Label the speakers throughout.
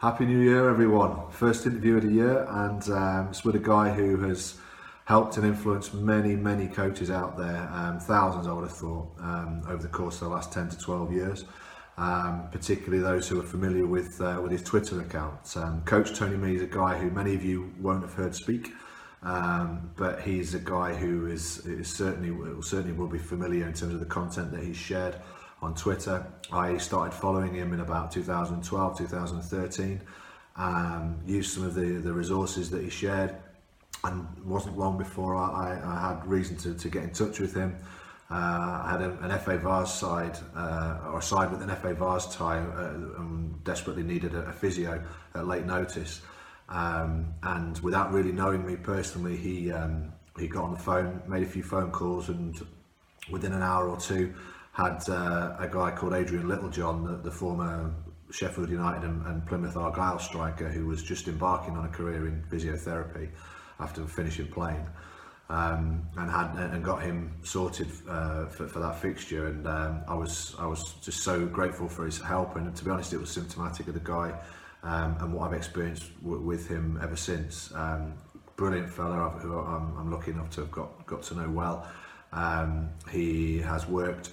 Speaker 1: Happy New Year, everyone. First interview of the year, and um, it's with a guy who has helped and influenced many, many coaches out there, um, thousands, I would have thought, um, over the course of the last 10 to 12 years. Um, particularly those who are familiar with uh, with his Twitter account. Um, Coach Tony Mee is a guy who many of you won't have heard speak, um, but he's a guy who is, is certainly certainly will be familiar in terms of the content that he's shared on Twitter. I started following him in about 2012, 2013. Um, used some of the, the resources that he shared and wasn't long before I, I had reason to, to get in touch with him. Uh, I had a, an FA Vase side, uh, or a side with an FA Vase tie, uh, and desperately needed a, a physio at late notice. Um, and without really knowing me personally, he um, he got on the phone, made a few phone calls, and within an hour or two, had uh, a guy called Adrian Littlejohn, the, the former Sheffield United and, and Plymouth Argyle striker, who was just embarking on a career in physiotherapy after finishing playing, um, and had and got him sorted uh, for, for that fixture. And um, I was I was just so grateful for his help. And to be honest, it was symptomatic of the guy um, and what I've experienced with him ever since. Um, brilliant fella who I'm, I'm lucky enough to have got got to know well. Um, he has worked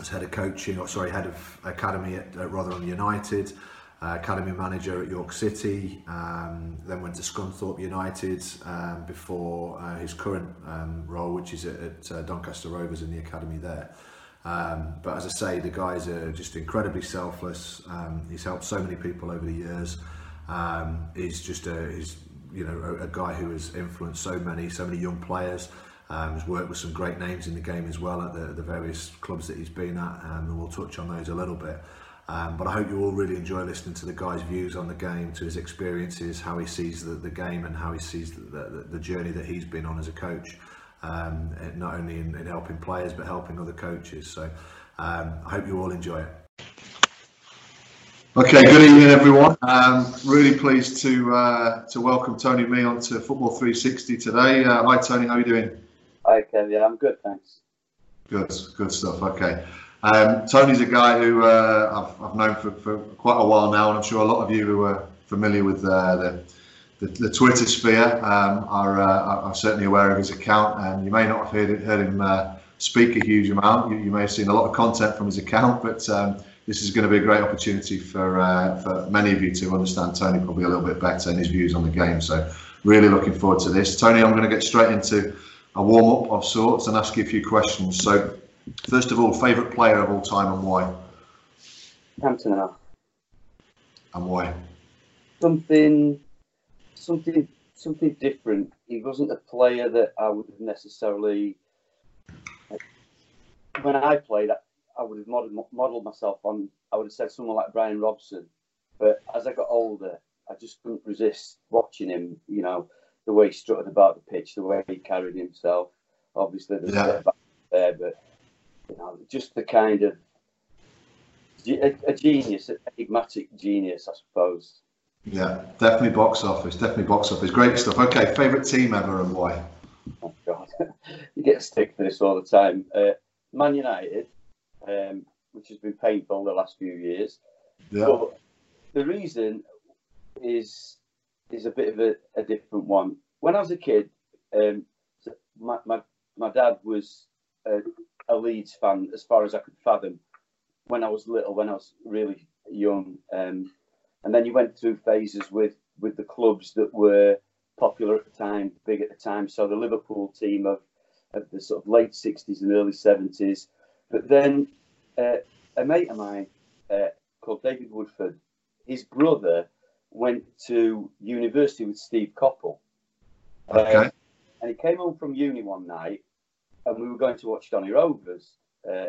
Speaker 1: as head of coaching, or sorry, head of academy at, at Rotherham United, uh, academy manager at York City, um, then went to Scunthorpe United um, before uh, his current um, role, which is at, at uh, Doncaster Rovers in the academy there. Um, but as I say, the guys are just incredibly selfless. Um, he's helped so many people over the years. Um, he's just a, he's you know a, a guy who has influenced so many, so many young players. Um, he's worked with some great names in the game as well at the, the various clubs that he's been at, um, and we'll touch on those a little bit. Um, but I hope you all really enjoy listening to the guy's views on the game, to his experiences, how he sees the, the game, and how he sees the, the, the journey that he's been on as a coach, um, not only in, in helping players but helping other coaches. So um, I hope you all enjoy it. Okay, good evening, everyone. Um, really pleased to uh, to welcome Tony Mee onto Football 360 today. Uh, hi, Tony. How are you doing?
Speaker 2: Hi, Kev. Yeah, I'm good, thanks.
Speaker 1: Good, good stuff. Okay. Um, Tony's a guy who uh, I've, I've known for, for quite a while now, and I'm sure a lot of you who are familiar with uh, the, the, the Twitter sphere um, are, uh, are certainly aware of his account, and you may not have heard, heard him uh, speak a huge amount. You, you, may have seen a lot of content from his account, but um, this is going to be a great opportunity for uh, for many of you to understand Tony probably a little bit better and his views on the game. So, really looking forward to this. Tony, I'm going to get straight into a warm up of sorts and ask you a few questions. So, first of all, favourite player of all time and why?
Speaker 2: Cantona.
Speaker 1: And why?
Speaker 2: Something, something, something different. He wasn't a player that I would have necessarily. When I played, I would have modeled, modeled myself on. I would have said someone like Brian Robson, but as I got older, I just couldn't resist watching him. You know, the way he strutted about the pitch, the way he carried himself. Obviously, there's yeah. back there, but you know, just the kind of a, a genius, an enigmatic genius, I suppose.
Speaker 1: Yeah, definitely box office. Definitely box office. Great stuff. Okay, favorite team ever and why?
Speaker 2: Oh God, you get stick for this all the time. Uh, Man United, um, which has been painful the last few years. Yeah. But the reason is is a bit of a, a different one. When I was a kid, um, my, my, my dad was a, a Leeds fan as far as I could fathom when I was little, when I was really young. Um, and then you went through phases with, with the clubs that were popular at the time, big at the time. So the Liverpool team of, of the sort of late 60s and early 70s. But then uh, a mate of mine uh, called David Woodford, his brother went to university with Steve Coppell.
Speaker 1: Okay. Um,
Speaker 2: and he came home from uni one night, and we were going to watch Donny Rovers. Uh,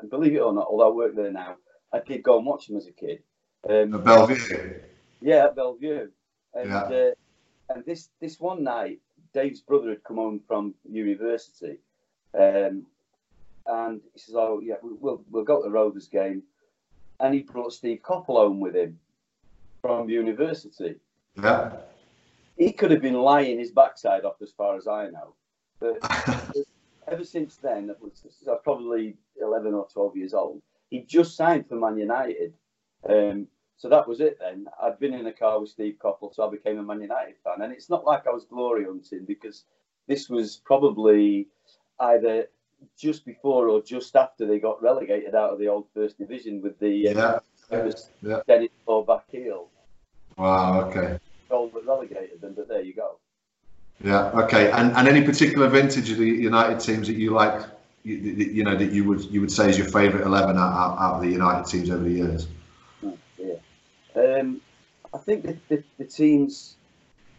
Speaker 2: and believe it or not, although I work there now, I did go and watch them as a kid.
Speaker 1: Um, at Belle Vue.
Speaker 2: Yeah, at Belle Vue. And, yeah. Uh, and this this one night, Dave's brother had come home from university, um, and he says, "Oh yeah, we'll we'll go to the Rovers game," and he brought Steve Coppell home with him from university.
Speaker 1: Yeah.
Speaker 2: He could have been lying his backside off, as far as I know. But ever since then, that was, I was probably 11 or 12 years old, he just signed for Man United. Um, so that was it then. I'd been in a car with Steve Coppell, so I became a Man United fan. And it's not like I was glory hunting because this was probably either just before or just after they got relegated out of the old First Division with the
Speaker 1: uh, yeah.
Speaker 2: yeah. Denis back heel.
Speaker 1: Wow, okay.
Speaker 2: Goal that relegated them, but there you go.
Speaker 1: Yeah, okay. And and any particular vintage of the United teams that you like, you, you know, that you would you would say is your favourite eleven out, out of the United teams over the years?
Speaker 2: yeah. Um, I think the, the, the teams,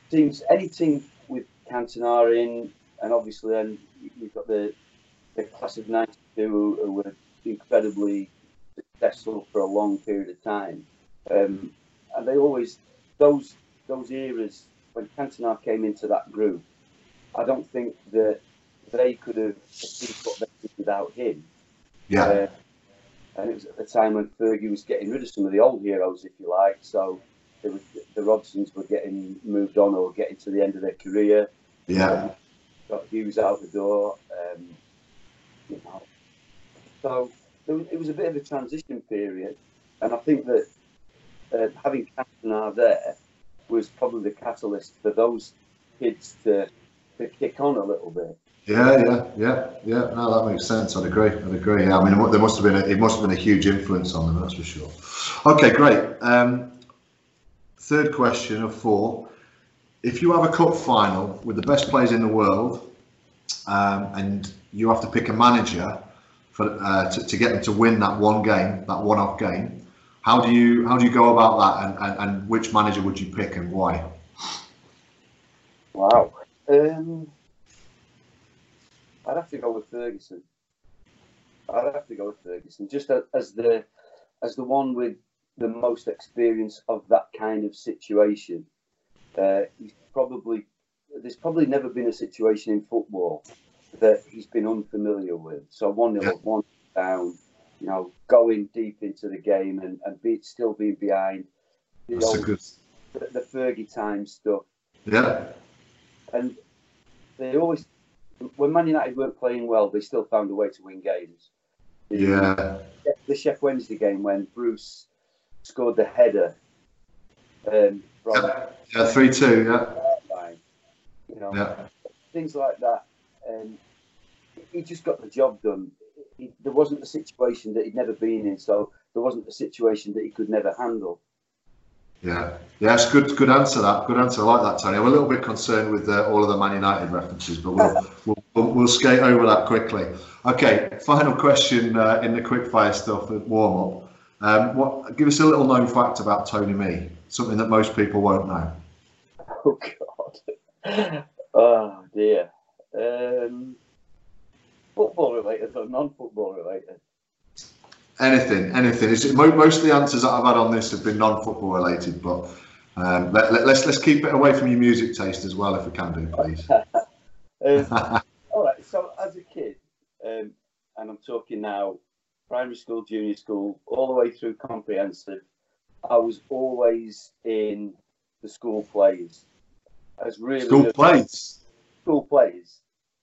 Speaker 2: teams, any team with Cantona in, and obviously then you've got the the class of '92 who, who were incredibly successful for a long period of time, um, and they always those those eras when Cantona came into that group. I don't think that they could have achieved what they did without him.
Speaker 1: Yeah. Uh,
Speaker 2: and it was at the time when Fergie was getting rid of some of the old heroes, if you like. So was, the Robsons were getting moved on or getting to the end of their career.
Speaker 1: Yeah. Um,
Speaker 2: got Hughes out the door. Um, you know. So was, it was a bit of a transition period, and I think that uh, having Cantona there was probably the catalyst for those kids to to kick on a little bit.
Speaker 1: Yeah, yeah, yeah, yeah. No, that makes sense. I'd agree. I'd agree. Yeah, I mean, there must have been a, it must have been a huge influence on them. That's for sure. Okay, great. Um, third question of four: If you have a cup final with the best players in the world, um, and you have to pick a manager for uh, to, to get them to win that one game, that one-off game, how do you how do you go about that, and, and, and which manager would you pick and why?
Speaker 2: Wow. Um, I'd have to go with Ferguson. I'd have to go with Ferguson, just as the as the one with the most experience of that kind of situation. Uh, he's probably there's probably never been a situation in football that he's been unfamiliar with. So one nil up, one down, you know, going deep into the game and, and be, still being behind.
Speaker 1: The, old, good...
Speaker 2: the, the Fergie time stuff.
Speaker 1: Yeah.
Speaker 2: And they always when Man United weren't playing well, they still found a way to win games.
Speaker 1: The, yeah.
Speaker 2: The Sheff Wednesday game when Bruce scored the header. Um, from
Speaker 1: yeah, yeah, three two. Yeah.
Speaker 2: You know, yeah. things like that. And he just got the job done. He, there wasn't a situation that he'd never been in, so there wasn't a situation that he could never handle.
Speaker 1: Yeah, yes, good, good answer. That good answer. I like that, Tony. I'm a little bit concerned with uh, all of the Man United references, but we'll, we'll, we'll, we'll skate over that quickly. Okay, final question uh, in the quickfire stuff at warm up. Um, what? Give us a little known fact about Tony Mee, Something that most people won't know.
Speaker 2: Oh God. Oh dear. Um, football related or non-football related?
Speaker 1: Anything, anything. It's, most of the answers that I've had on this have been non-football related, but um, let, us let, let's, let's keep it away from your music taste as well, if we can do, please.
Speaker 2: um, all right. So as a kid, um, and I'm talking now, primary school, junior school, all the way through comprehensive, I was always in the school plays. As really
Speaker 1: school plays.
Speaker 2: School plays.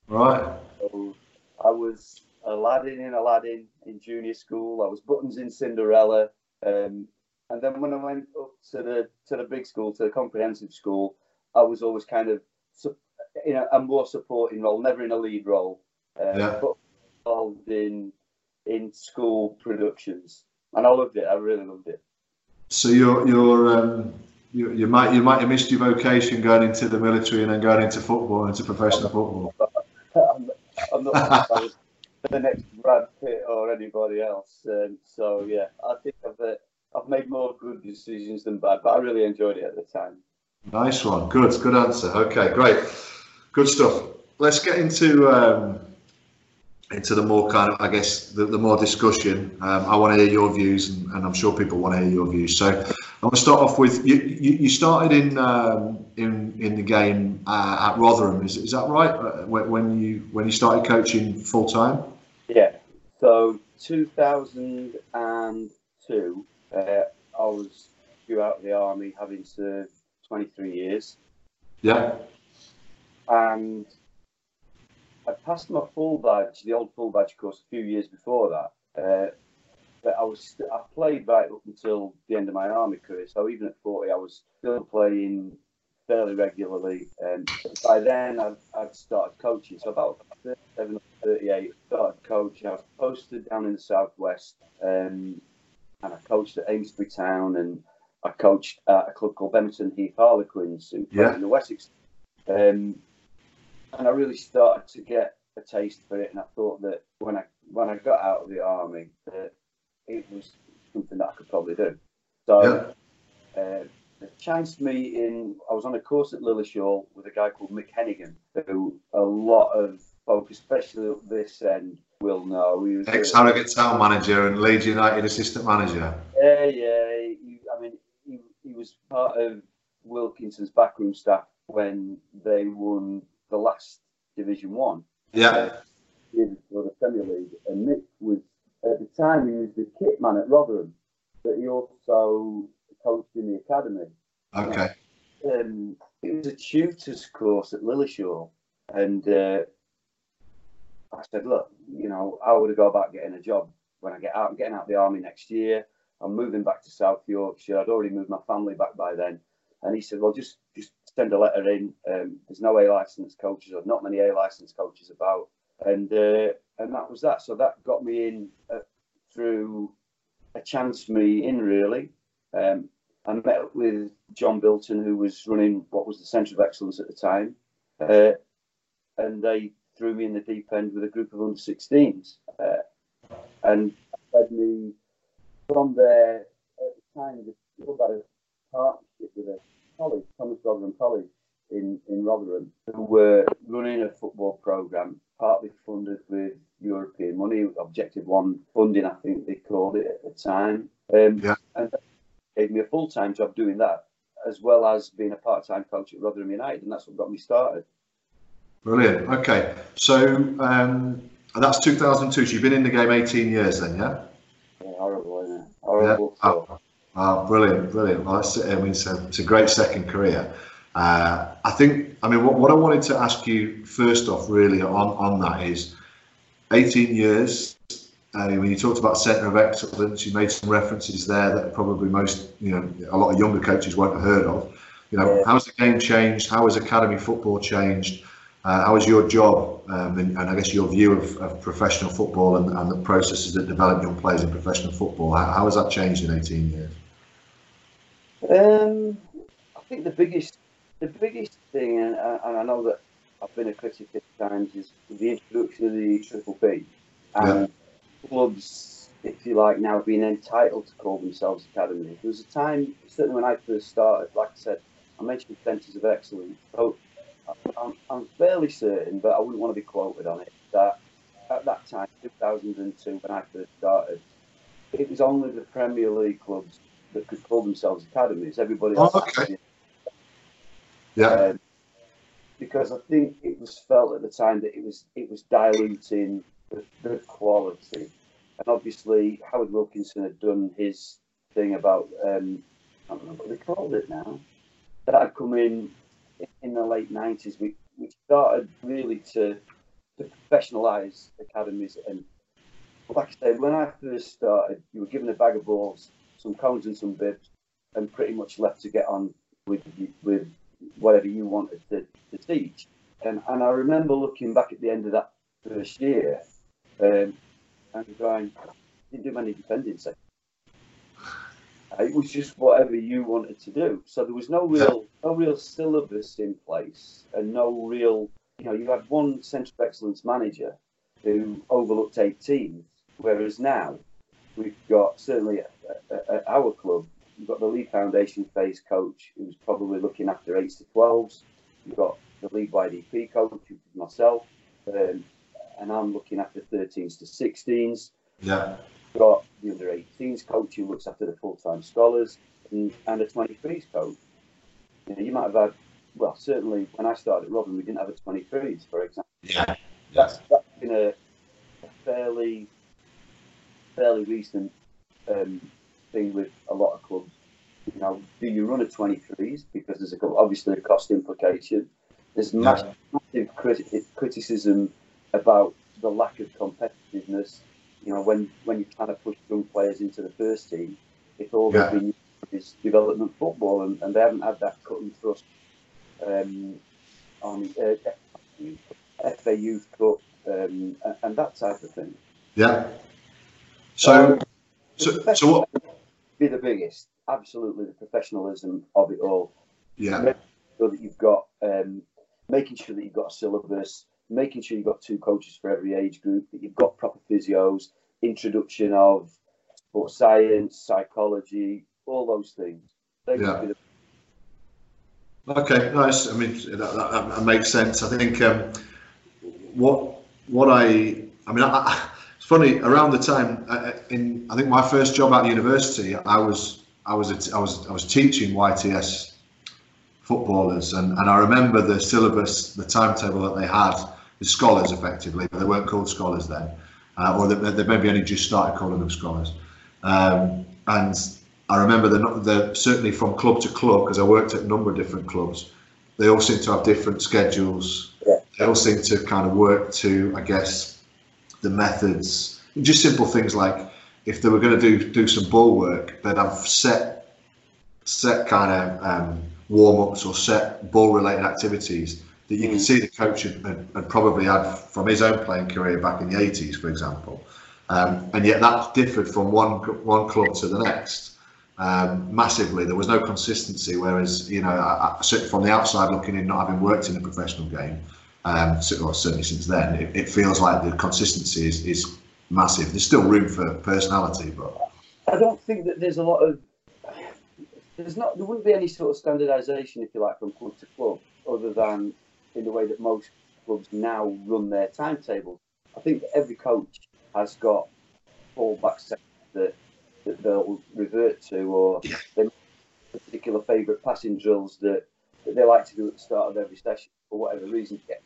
Speaker 1: Right.
Speaker 2: So I was Aladdin in Aladdin in junior school. I was Buttons in Cinderella. Um, and then when I went up to the to the big school, to the comprehensive school, I was always kind of in a, a more supporting role, never in a lead role, uh, yeah. but involved in in school productions, and I loved it. I really loved it.
Speaker 1: So you're you're um, you, you might you might have missed your vocation going into the military and then going into football, into professional football.
Speaker 2: I'm, not the next Brad Pitt or anybody else. Um, so yeah, I think I've uh, I've made more good decisions than bad, but I really enjoyed it at the time.
Speaker 1: Nice one, good, good answer. Okay, great, good stuff. Let's get into um, into the more kind of, I guess, the, the more discussion. Um, I want to hear your views, and, and, I'm sure people want to hear your views. So I'm going to start off with you. You, you started in um, in in the game uh, at Rotherham. Is, is that right? Uh, when you when you started coaching full time?
Speaker 2: Yeah. So 2002, uh, I was due out of the army, having served 23 years.
Speaker 1: Yeah.
Speaker 2: And I passed my full badge, the old full badge course, a few years before that. Uh, but I was I played right up until the end of my army career. So even at 40, I was still playing fairly regularly. And by then, I'd, I'd started coaching. So about 37 or 38, started coaching. I was posted down in the southwest, um, and I coached at Amesbury Town, and I coached at a club called Bemerton Heath Harlequins in yeah. the Wessex. Um, and I really started to get a taste for it, and I thought that when I when I got out of the army, that it was something that I could probably do. So. Yeah. Uh, chanced me in. I was on a course at Lilleshall with a guy called Mick Hennigan, who a lot of folk, especially at this end, will know.
Speaker 1: He was ex Harrogate Town manager and Leeds United assistant manager.
Speaker 2: Yeah, yeah. He, I mean, he, he was part of Wilkinson's backroom staff when they won the last Division One.
Speaker 1: Yeah. Uh,
Speaker 2: in for the Premier League, and Mick was at the time he was the kit man at Rotherham, but he also coached in the academy.
Speaker 1: Okay.
Speaker 2: Um, it was a tutors course at Lilleshall, and uh, I said, look, you know, how would I go about getting a job when I get out? I'm getting out of the army next year. I'm moving back to South Yorkshire. I'd already moved my family back by then. And he said, well, just just send a letter in. Um, there's no A licensed coaches or not many A licensed coaches about. And uh, and that was that. So that got me in uh, through a chance me in really. Um, I met with John Bilton, who was running what was the Centre of Excellence at the time, uh, and they threw me in the deep end with a group of under 16s, uh, and led me from there. At the time, the club had a partnership with a college, Thomas Rotherham College in in Rotherham, who were running a football program, partly funded with European money, Objective One funding, I think they called it at the time. Um, yeah. And gave me a full time job doing that, as well as being a part time coach at Rotherham United, and that's what got me started.
Speaker 1: Brilliant. Okay, so um, that's 2002. So you've been in the game 18 years, then, yeah?
Speaker 2: Yeah, horrible, isn't it? Horrible.
Speaker 1: Yeah. Oh, oh, brilliant, brilliant. Well, that's, I mean, it's a, it's a great second career. Uh, I think, I mean, what, what I wanted to ask you first off, really, on, on that is 18 years, uh, when you talked about centre of excellence, you made some references there that probably most, you know, a lot of younger coaches won't have heard of. You know, how has the game changed? How has academy football changed? Uh, how has your job um, and, and, I guess your view of, of professional football and, and, the processes that develop young players in professional football? How, how has that changed in 18 years?
Speaker 2: Um, I think the biggest, the biggest thing, and, and I know that I've been a critic at times, is the introduction of the Triple P. And yeah clubs, if you like, now being entitled to call themselves academy. There was a time, certainly when I first started, like I said, I mentioned centres of excellence. So I'm, I'm fairly certain, but I wouldn't want to be quoted on it, that at that time, 2002, when I first started, it was only the Premier League clubs that could call themselves academies. Everybody else.
Speaker 1: Oh, okay. Yeah. Um,
Speaker 2: because I think it was felt at the time that it was it was diluting the, the quality. And obviously, Howard Wilkinson had done his thing about, um, I don't know what they called it now, that had come in in the late 90s, which, which started really to, to professionalise academies. And like I said, when I first started, you were given a bag of balls, some cones and some bibs, and pretty much left to get on with with whatever you wanted to, to teach. And, and I remember looking back at the end of that first year um, and going, didn't do many defending sections. It was just whatever you wanted to do. So there was no real, no real syllabus in place, and no real, you know, you had one centre of excellence manager who overlooked eight teams, whereas now we've got certainly at, at, at our club, we've got the League Foundation phase coach who's probably looking after eights to twelves. We've got the league EP coach, which is myself. Um, and I'm looking after 13s to 16s.
Speaker 1: Yeah.
Speaker 2: Got the under 18s coach who looks after the full time scholars and, and a 23s coach. You, know, you might have had, well, certainly when I started at Robin, we didn't have a 23s, for example.
Speaker 1: Yeah.
Speaker 2: That's, that's been a, a fairly, fairly recent um, thing with a lot of clubs. You know, do you run a 23s? Because there's a, obviously a cost implication. There's massive, massive criticism about the lack of competitiveness. You know, when when you're trying to push young players into the first team, if all yeah. they've been is development football, and, and they haven't had that cut and thrust um, on uh, FA Youth Cup um, and, and, that type of thing.
Speaker 1: Yeah. So, um, so, so what?
Speaker 2: Be the biggest, absolutely, the professionalism of it all.
Speaker 1: Yeah. Making
Speaker 2: sure that you've got, um, making sure that you've got a syllabus, making sure you've got two coaches for every age group, that you've got proper physios, introduction of sports science, psychology, all those things. They
Speaker 1: yeah. Okay, nice. I mean, that, that, that makes sense. I think um, what what I I mean, I, it's funny. Around the time uh, in I think my first job at university, I was I was a, I was I was teaching YTS footballers, and, and I remember the syllabus, the timetable that they had, the scholars effectively, but they weren't called scholars then, uh, or they, they maybe only just started calling them scholars. Um, and I remember the, the certainly from club to club because I worked at a number of different clubs. They all seem to have different schedules. Yeah. They all seem to kind of work to, I guess, the methods. Just simple things like if they were going to do do some ball work, they'd have set set kind of um, warm ups or set ball related activities that you mm. can see the coach had, had, probably had from his own playing career back in the 80s, for example. Um, and yet that differed from one one club to the next um, massively. There was no consistency. Whereas, you know, I, I, from the outside looking in, not having worked in a professional game, um, well, certainly since then, it, it, feels like the consistency is, is massive. There's still room for personality, but
Speaker 2: I don't think that there's a lot of there's not there wouldn't be any sort of standardisation, if you like, from club to club, other than in the way that most clubs now run their timetables. I think that every coach has got fallback sets that that they'll revert to, or their particular favourite passing drills that, that they like to do at the start of every session for whatever reason to get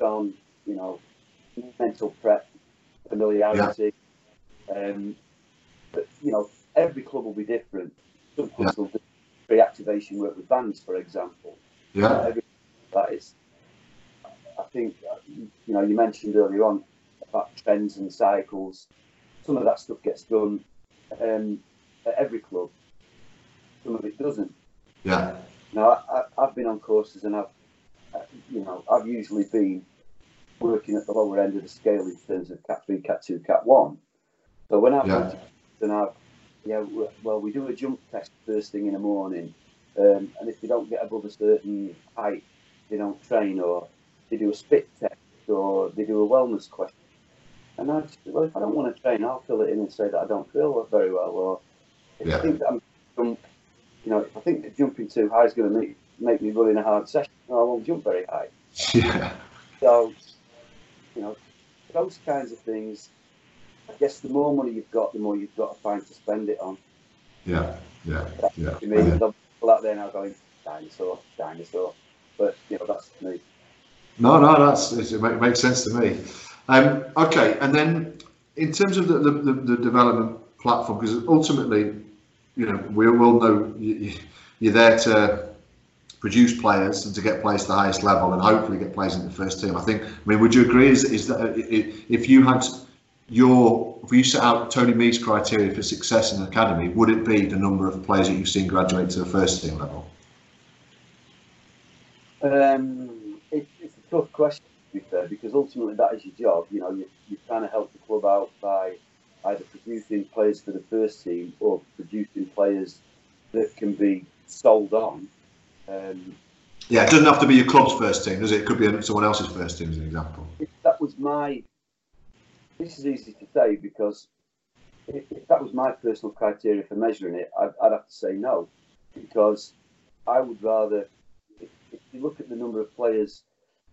Speaker 2: on, you know, mental prep, familiarity. Yeah. Um, but you know, every club will be different. Some clubs yeah. will do reactivation work with bands, for example.
Speaker 1: Yeah. Uh, every,
Speaker 2: that is, I think, you know, you mentioned earlier on about trends and cycles. Some of that stuff gets done um, at every club. Some of it doesn't.
Speaker 1: Yeah.
Speaker 2: Now I, have been on courses and I've, uh, you know, I've usually been working at the lower end of the scale in terms of Cat Three, Cat Two, Cat One. So when I've yeah. and I've, yeah, well, we do a jump test first thing in the morning, um, and if you don't get above a certain height, you don't train, or they do a spit test, or they do a wellness question and I just, well, if I don't want to train, I'll fill it in and say that I don't feel very well. Or if yeah. I think that I'm, you know, if I think that jumping too high is going to make, make me run in a hard session, I won't jump very high.
Speaker 1: Yeah.
Speaker 2: So, you know, those kinds of things. I guess the more money you've got, the more you've got to find to spend it on.
Speaker 1: Yeah, yeah, that's yeah. Me. yeah.
Speaker 2: People out there now going dinosaur, dinosaur, but you know that's me.
Speaker 1: No, no, that's it makes sense to me. Um, okay, and then in terms of the, the, the development platform, because ultimately, you know, we all know you, you're there to produce players and to get players to the highest level and hopefully get players in the first team. I think. I mean, would you agree? Is, is that if you had your if you set out Tony Mee's criteria for success in an academy, would it be the number of players that you've seen graduate to the first team level?
Speaker 2: Um, it, it's a tough question to be fair, because ultimately that is your job. You know, you, you're trying to help the club out by either producing players for the first team or producing players that can be sold on. Um,
Speaker 1: yeah, it doesn't have to be your club's first team, does it? It could be someone else's first team, as an example.
Speaker 2: If that was my. This is easy to say because if, if that was my personal criteria for measuring it, I'd, I'd, have to say no, because I would rather. If, if you look at the number of players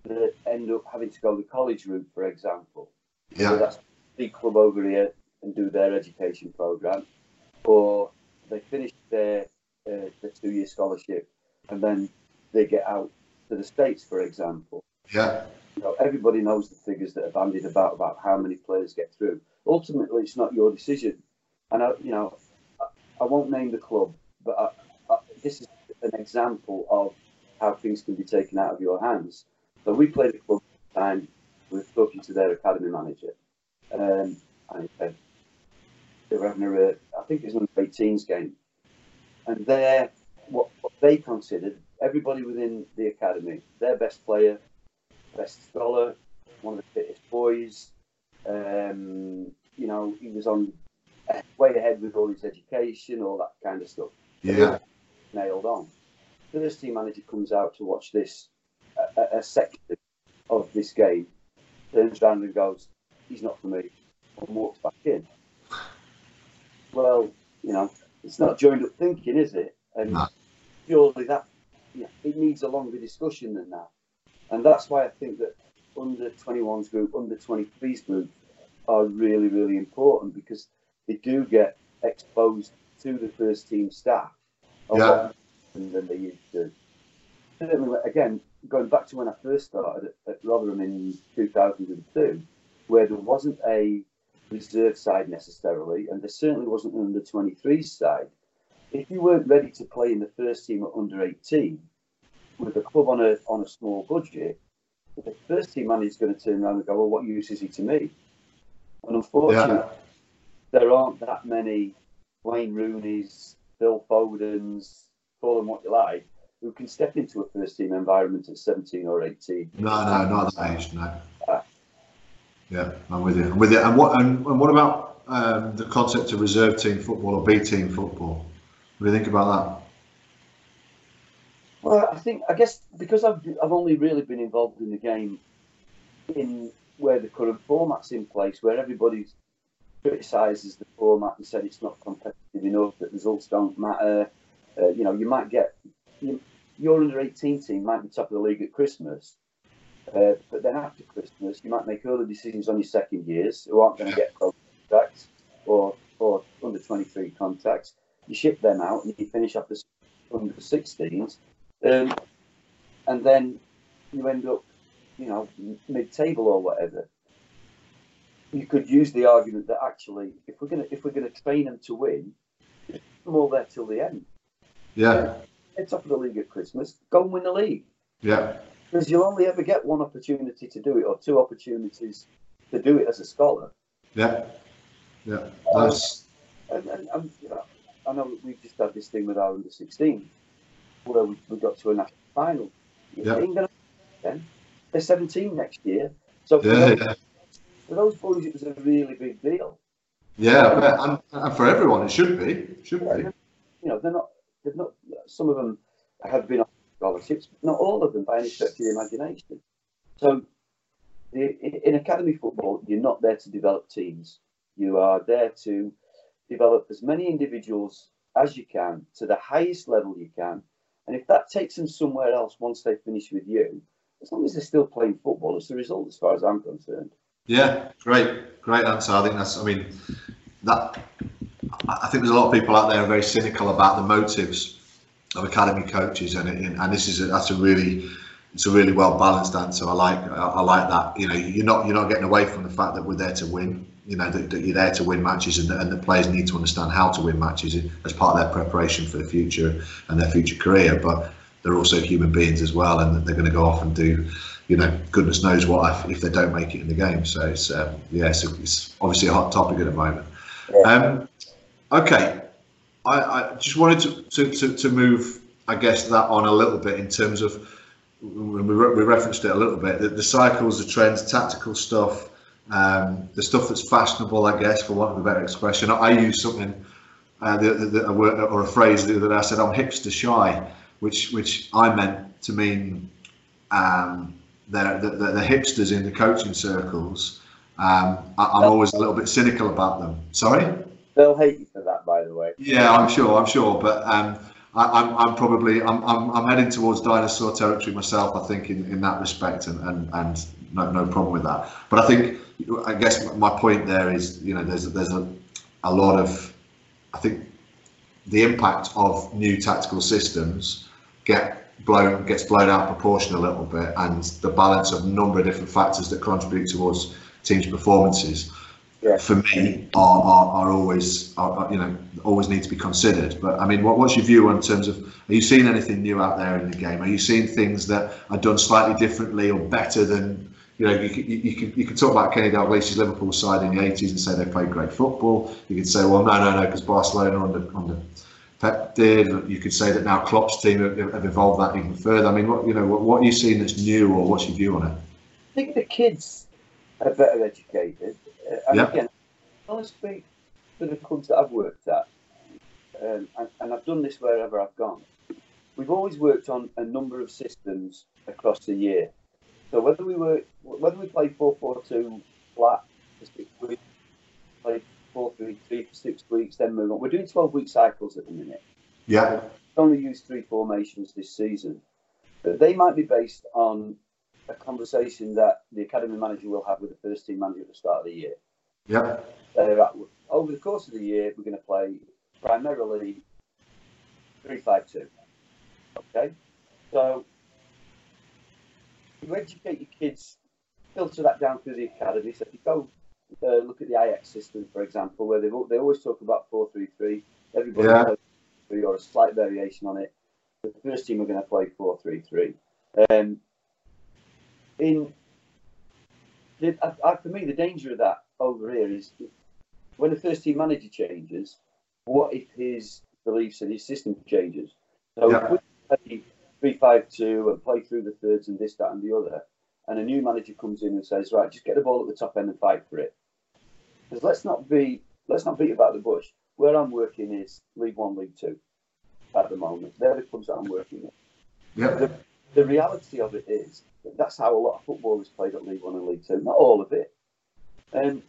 Speaker 2: that end up having to go the college route, for example.
Speaker 1: Yeah. So
Speaker 2: that's big club over here and do their education program, or they finish their uh, their two year scholarship and then they get out to the states, for example.
Speaker 1: Yeah.
Speaker 2: You know, everybody knows the figures that are bandied about about how many players get through. Ultimately, it's not your decision, and I, you know, I, I won't name the club, but I, this is an example of how things can be taken out of your hands. So we played a club time. We were talking to their academy manager, um, and said, they were having a, I think it was an 18s game, and they're what, what they considered everybody within the academy, their best player, best scholar, one of the fittest boys. Um, you know, he was on way ahead with all his education, all that kind of stuff.
Speaker 1: Yeah.
Speaker 2: Nailed on. The first team manager comes out to watch this, a, a section of this game, turns around and goes, he's not for me, and walks back in. Well, you know, it's not joined up thinking, is it? And no. surely that, yeah, it needs a longer discussion than that. And that's why I think that under 21s group, under 23s group are really, really important because they do get exposed to the first team staff a yeah. lot than they used to. Again, going back to when I first started at, at Rotherham in 2002, where there wasn't a reserve side necessarily, and there certainly wasn't an under 23s side. If you weren't ready to play in the first team at under 18, with a club on a on a small budget, the first team manager is going to turn around and go, "Well, what use is he to me?" And unfortunately, yeah. there aren't that many Wayne Rooney's, Phil Foden's, call them what you like, who can step into a first team environment at 17 or 18.
Speaker 1: No, no, not that age, no. Uh, yeah, I'm with you. I'm with you. And what and, and what about um, the concept of reserve team football or B team football? What do you think about that?
Speaker 2: Well, I think I guess because I've I've only really been involved in the game in where the current format's in place, where everybody criticises the format and said it's not competitive enough, that results don't matter. Uh, you know, you might get you, your under 18 team might be top of the league at Christmas, uh, but then after Christmas, you might make early decisions on your second years who aren't going to get contracts or or under 23 contracts. You ship them out and you finish up the under 16s um, and then you end up, you know, mid-table or whatever. You could use the argument that actually, if we're gonna if we're gonna train them to win, them all there till the end.
Speaker 1: Yeah.
Speaker 2: It's top of the league at Christmas. Go and win the league.
Speaker 1: Yeah.
Speaker 2: Because you'll only ever get one opportunity to do it, or two opportunities to do it as a scholar.
Speaker 1: Yeah. Yeah. Nice.
Speaker 2: Um, and, and, and you know, I know we've just had this thing with our under 16 where we, we got to a national final. Yeah. England, then they're 17 next year. So for, yeah, those, yeah. for those boys, it was a really big deal.
Speaker 1: Yeah, and, and, for everyone, it should be. Should yeah, be.
Speaker 2: You know, they're not. They're not. Some of them have been on scholarships, but not all of them by any stretch of the imagination. So, the, in academy football, you're not there to develop teams. You are there to develop as many individuals as you can to the highest level you can and if that takes them somewhere else once they finish with you, as long as they're still playing football, it's the result as far as I'm concerned.
Speaker 1: Yeah, great, great answer. I think that's, I mean, that, I think there's a lot of people out there very cynical about the motives of academy coaches, and and this is a, that's a really it's a really well balanced answer. I like I like that. You know, you're not you're not getting away from the fact that we're there to win you know that, that, you're there to win matches and, and the players need to understand how to win matches as part of their preparation for the future and their future career. But they're also human beings as well and they're going to go off and do you know goodness knows what if they don't make it in the game. So it's um, yeah it's, it's, obviously a hot topic at the moment. Um, okay. I, I, just wanted to, to, to, to move I guess that on a little bit in terms of we, we referenced it a little bit the, the cycles the trends tactical stuff um, the stuff that's fashionable, I guess, for want of a better expression. I, I use something, uh, the, the, the, a word, or a phrase that I said, I'm hipster shy, which which I meant to mean um, the, the, the, hipsters in the coaching circles. Um, I, am always a little bit cynical about them. Sorry?
Speaker 2: They'll hate you for that, by the way.
Speaker 1: Yeah, I'm sure, I'm sure. But um, I, am I'm, I'm probably I'm, I'm, I'm heading towards dinosaur territory myself. I think in, in that respect, and and, and no, no problem with that. But I think I guess my point there is, you know, there's there's a, a lot of, I think, the impact of new tactical systems get blown gets blown out of proportion a little bit, and the balance of a number of different factors that contribute towards teams' performances. Yeah. For me, are, are, are always are, you know always need to be considered. But I mean, what, what's your view in terms of are you seeing anything new out there in the game? Are you seeing things that are done slightly differently or better than you know, you could, you, could, you could talk about Kenny Dalglish's Liverpool side in the 80s and say they played great football. You could say, well, no, no, no, because Barcelona under, under Pep did. You could say that now Klopp's team have, have evolved that even further. I mean, what you know, what, what are you seeing that's new, or what's your view on it?
Speaker 2: I think the kids are better educated. And yeah. again, I speak for the clubs that I've worked at, um, and, and I've done this wherever I've gone. We've always worked on a number of systems across the year. So whether we were whether we played four four two flat for six weeks, played four three three for six weeks, then move on. We're doing twelve week cycles at the minute.
Speaker 1: Yeah.
Speaker 2: We only use three formations this season, but they might be based on a conversation that the academy manager will have with the first team manager at the start of the year.
Speaker 1: Yeah.
Speaker 2: Uh, over the course of the year, we're going to play primarily three five two. Okay, so you educate your kids, filter that down through the academy. So if you go uh, look at the Ajax system, for example, where they they always talk about four three three. Everybody yeah. three or a slight variation on it. The first team are going to play four three three. Um, in the, I, for me, the danger of that over here is when the first team manager changes. What if his beliefs and his system changes? So yeah. if we three five two and play through the thirds and this, that, and the other. And a new manager comes in and says, right, just get the ball at the top end and fight for it. Because let's not be let's not beat about the bush. Where I'm working is League One, League Two at the moment. They're the clubs that I'm working with.
Speaker 1: Yeah.
Speaker 2: The, the reality of it is that that's how a lot of football is played at League One and League Two. Not all of it. Um,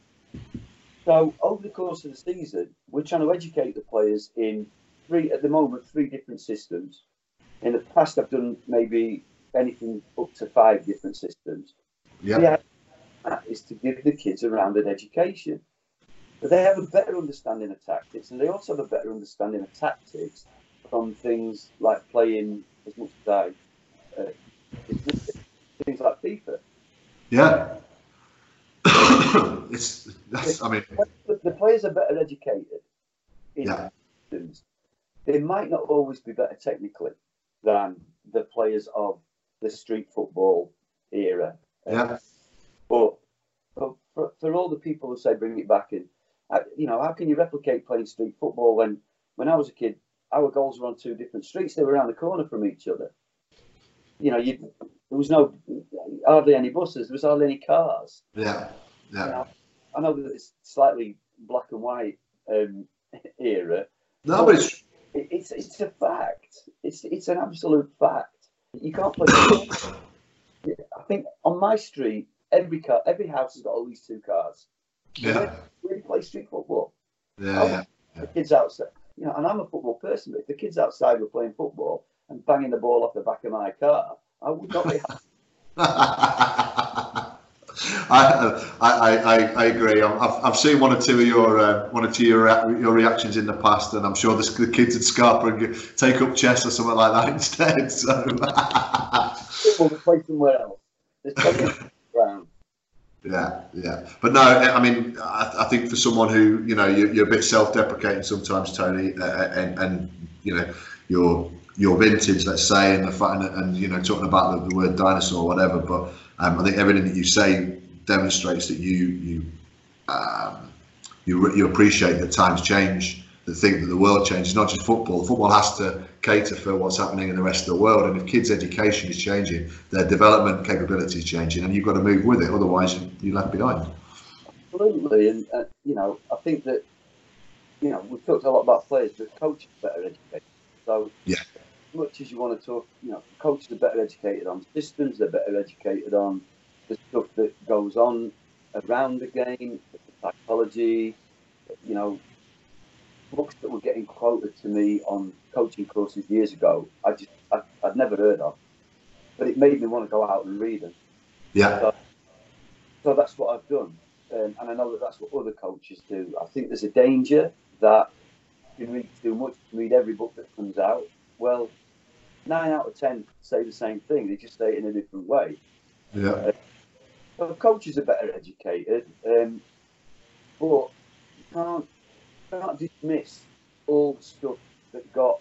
Speaker 2: so over the course of the season, we're trying to educate the players in three at the moment three different systems in the past, I've done maybe anything up to five different systems.
Speaker 1: Yeah.
Speaker 2: That is to give the kids a rounded education. But they have a better understanding of tactics, and they also have a better understanding of tactics from things like playing as much as I uh, things like FIFA.
Speaker 1: Yeah. it's that's, I mean
Speaker 2: the, players are better educated in yeah. They might not always be better technically, than the players of the street football era.
Speaker 1: Yeah.
Speaker 2: But for, for, for all the people who say bring it back in, uh, you know, how can you replicate playing street football when, when I was a kid, our goals were on two different streets. They were around the corner from each other. You know, you there was no hardly any buses. There was hardly any cars.
Speaker 1: Yeah, yeah.
Speaker 2: You know, I know that it's slightly black and white um, era.
Speaker 1: No, but it's
Speaker 2: it's it's a fact. It's it's an absolute fact. You can't play. I think on my street, every car, every house has got at least two cars.
Speaker 1: Yeah.
Speaker 2: You play street football?
Speaker 1: Yeah, yeah,
Speaker 2: The kids outside, you know, and I'm a football person, but if the kids outside were playing football and banging the ball off the back of my car, I would not be
Speaker 1: I, I, I, I agree. I've, I've seen one or two of your uh, one or two of your, your reactions in the past, and I'm sure the, the kids at Scarborough take up chess or something like that instead. So
Speaker 2: we'll play somewhere else.
Speaker 1: Yeah, yeah, but no, I mean, I, I, think for someone who you know you're, you're a bit self-deprecating sometimes, Tony, uh, and and you know your your vintage, let's say, and the fact and, and you know talking about the, the word dinosaur or whatever, but um, I think everything that you say demonstrates that you you um, you, you appreciate that times change, that think that the world changes, not just football. Football has to cater for what's happening in the rest of the world, and if kids' education is changing, their development capability is changing, and you've got to move with it. Otherwise, you're left behind.
Speaker 2: Absolutely, and uh, you know, I think that you know we've talked a lot about players, but coaches are better educated. So
Speaker 1: yeah,
Speaker 2: much as you want to talk, you know, coaches are better educated on systems, they're better educated on the stuff that goes on around the game, the psychology, you know, books that were getting quoted to me on coaching courses years ago, I just, I, would never heard of. But it made me want to go out and read them.
Speaker 1: Yeah.
Speaker 2: So, so that's what I've done. Um, and I know that that's what other coaches do. I think there's a danger that you read too much, read every book that comes out. Well, nine out of ten say the same thing. They just say it in a different way.
Speaker 1: Yeah. Uh,
Speaker 2: so coaches are better educated, um, but you can't, can't dismiss all the stuff that got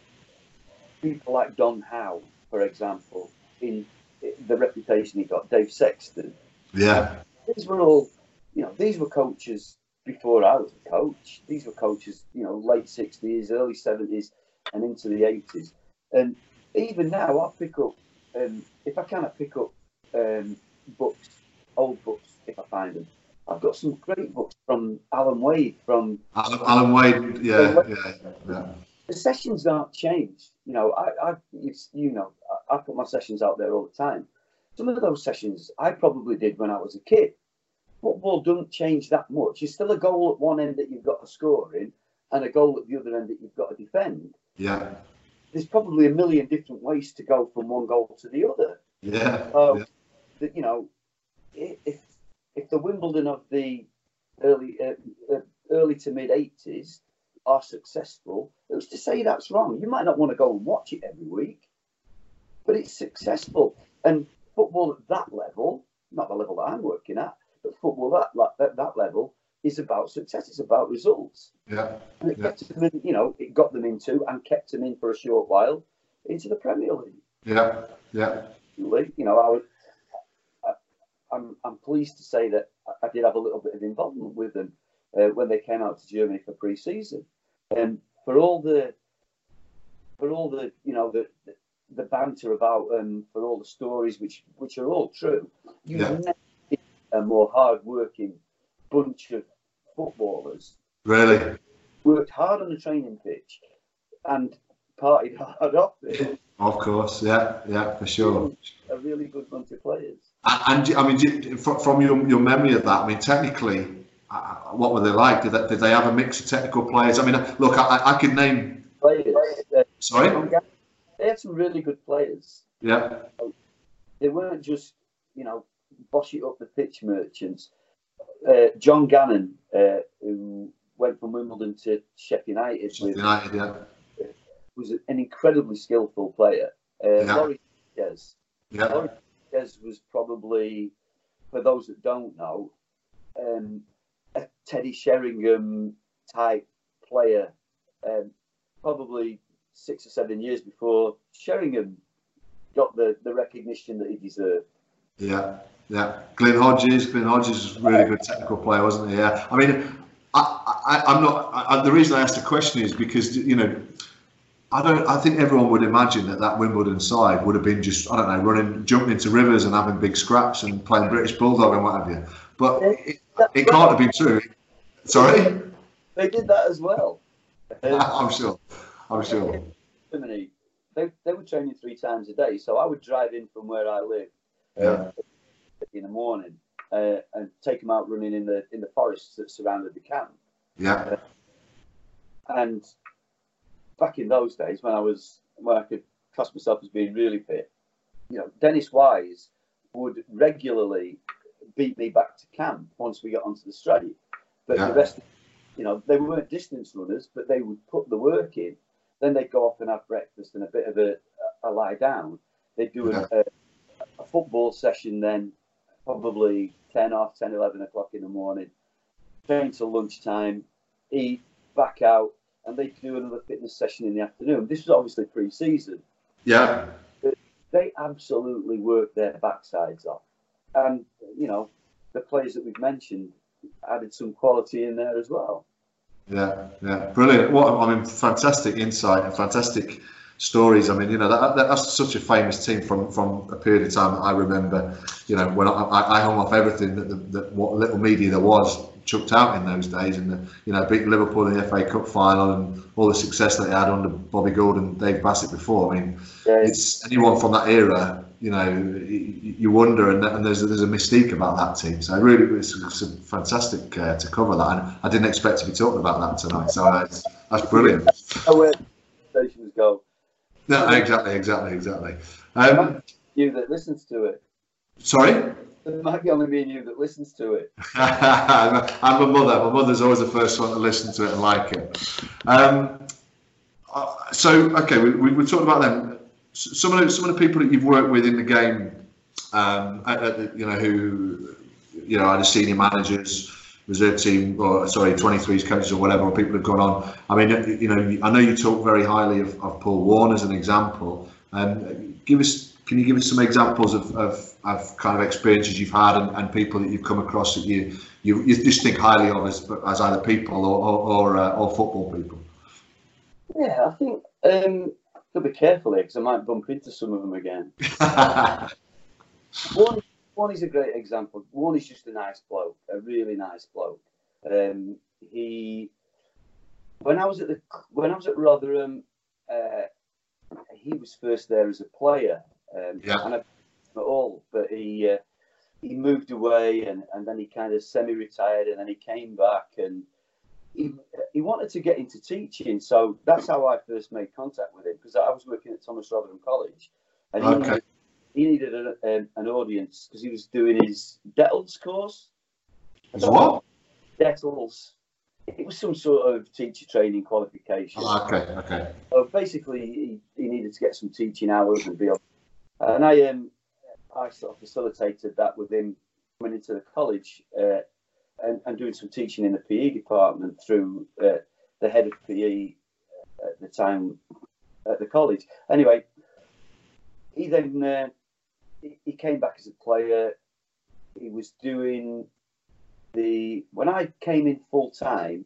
Speaker 2: people like Don Howe, for example, in the reputation he got. Dave Sexton.
Speaker 1: Yeah.
Speaker 2: These were all, you know, these were coaches before I was a coach. These were coaches, you know, late 60s, early 70s, and into the 80s. And even now, I pick up, um, if I can, I pick up um, books, old books, if I find them. I've got some great books from Allen Wade. From
Speaker 1: Allen, Allen Wade, yeah, yeah, yeah.
Speaker 2: The sessions aren't changed. You know, I, I you know, I, I put my sessions out there all the time. Some of those sessions I probably did when I was a kid football doesn't change that much. It's still a goal at one end that you've got to score in, and a goal at the other end that you've got to defend.
Speaker 1: Yeah.
Speaker 2: There's probably a million different ways to go from one goal to the other.
Speaker 1: Yeah.
Speaker 2: So, yeah. The, you know, if if the Wimbledon of the early uh, uh, early to mid '80s are successful, who's to say that's wrong? You might not want to go and watch it every week, but it's successful. And football at that level, not the level that I'm working at, but football that at that level is about success. It's about results.
Speaker 1: Yeah.
Speaker 2: And it
Speaker 1: yeah.
Speaker 2: them in, you know, it got them into and kept them in for a short while into the Premier League.
Speaker 1: Yeah. Yeah.
Speaker 2: You know, I was. I, I'm, I'm pleased to say that I did have a little bit of involvement with them uh, when they came out to Germany for pre-season, and for all the, for all the, you know, the, the the banter about um, for all the stories which which are all true. You yeah. never a more hard-working bunch of footballers.
Speaker 1: Really?
Speaker 2: Worked hard on the training pitch and partied hard off it.
Speaker 1: Of course, yeah, yeah, for sure.
Speaker 2: A really good bunch of players.
Speaker 1: And, and I mean, from your, your memory of that, I mean, technically, uh, what were they like? Did they, did they have a mix of technical players? I mean, look, I, I could name.
Speaker 2: Players. Uh,
Speaker 1: Sorry?
Speaker 2: They had some really good players.
Speaker 1: Yeah.
Speaker 2: They weren't just, you know, boss it up the pitch merchants. Uh, John Gannon, uh, who went from Wimbledon to Sheffield United,
Speaker 1: Sheffield United yeah.
Speaker 2: was an incredibly skillful player. Uh, yeah. Laurie Yes.
Speaker 1: Yeah.
Speaker 2: Laurie was probably, for those that don't know, um, a Teddy Sheringham type player, um, probably six or seven years before Sheringham got the, the recognition that he deserved.
Speaker 1: Yeah, yeah, Glyn Hodges. Glyn Hodges was a really good technical player, wasn't he? Yeah. I mean, I, I, am not. I, the reason I asked the question is because you know, I don't. I think everyone would imagine that that Wimbledon side would have been just I don't know, running, jumping into rivers and having big scraps and playing British bulldog and what have you. But it, it can't have been true. Sorry.
Speaker 2: They did that as well.
Speaker 1: I'm sure. I'm sure.
Speaker 2: They, they were training three times a day, so I would drive in from where I live.
Speaker 1: Yeah. Uh,
Speaker 2: In the morning uh, and take them out running in the in the forests that surrounded the camp.
Speaker 1: Yeah.
Speaker 2: Uh, and back in those days, when I was when I could class myself as being really fit, you know, Dennis Wise would regularly beat me back to camp once we got onto the straight. But yeah. the rest, you know, they weren't distance runners, but they would put the work in. Then they'd go off and have breakfast and a bit of a, a lie down. They'd do yeah. a, a, football session then probably 10 off, 10, 11 o'clock in the morning, train till lunchtime, eat, back out, and they do another fitness session in the afternoon. This was obviously pre season.
Speaker 1: Yeah.
Speaker 2: But they absolutely worked their backsides off. And, you know, the players that we've mentioned added some quality in there as well.
Speaker 1: Yeah, yeah, brilliant. What I mean, fantastic insight and fantastic stories. I mean, you know, that, that, that's such a famous team from from a period of time. I remember, you know, when I, I hung off everything that, that what little media there was chucked out in those days, and the, you know, beat Liverpool in the FA Cup final and all the success that they had under Bobby Gould and Dave Bassett before. I mean, yeah. it's anyone from that era. You know, you wonder, and, and there's there's a mystique about that team. So really, it's, it's fantastic uh, to cover that, and I didn't expect to be talking about that tonight. So uh, that's brilliant.
Speaker 2: Oh, where stations go
Speaker 1: no, exactly, exactly, exactly. Um,
Speaker 2: you that listens to it.
Speaker 1: Sorry.
Speaker 2: It might be only me and you that listens to it.
Speaker 1: I'm a mother. My mother's always the first one to listen to it and like it. Um, uh, so, okay, we, we were talking about them. Some of the, some of the people that you've worked with in the game, um, at, at, you know, who, you know, either senior managers, reserve team, or sorry, 23s coaches or whatever, or people have gone on. I mean, you know, I know you talk very highly of, of Paul Warne as an example. Um, give us can you give us some examples of, of, of kind of experiences you've had and, and, people that you've come across that you you, you just think highly of as, as either people or or, or, uh, or football people?
Speaker 2: Yeah, I think um, to be careful because I might bump into some of them again. one, one is a great example. One is just a nice bloke, a really nice bloke. Um, he, when I was at the when I was at Rotherham, uh, he was first there as a player. Um, yeah. And I, at all, but he uh, he moved away and, and then he kind of semi-retired and then he came back and he, he wanted to get into teaching. So that's how I first made contact with him because I was working at Thomas Rotherham College and he okay. He needed a, a, an audience because he was doing his DETLS course.
Speaker 1: His what?
Speaker 2: DETLS. It was some sort of teacher training qualification.
Speaker 1: Oh, okay, okay.
Speaker 2: So basically, he, he needed to get some teaching hours and be on. And I um, I sort of facilitated that with him coming into the college uh, and, and, doing some teaching in the PE department through uh, the head of PE at the time at the college. Anyway, he then uh, he, he came back as a player. He was doing the when I came in full time,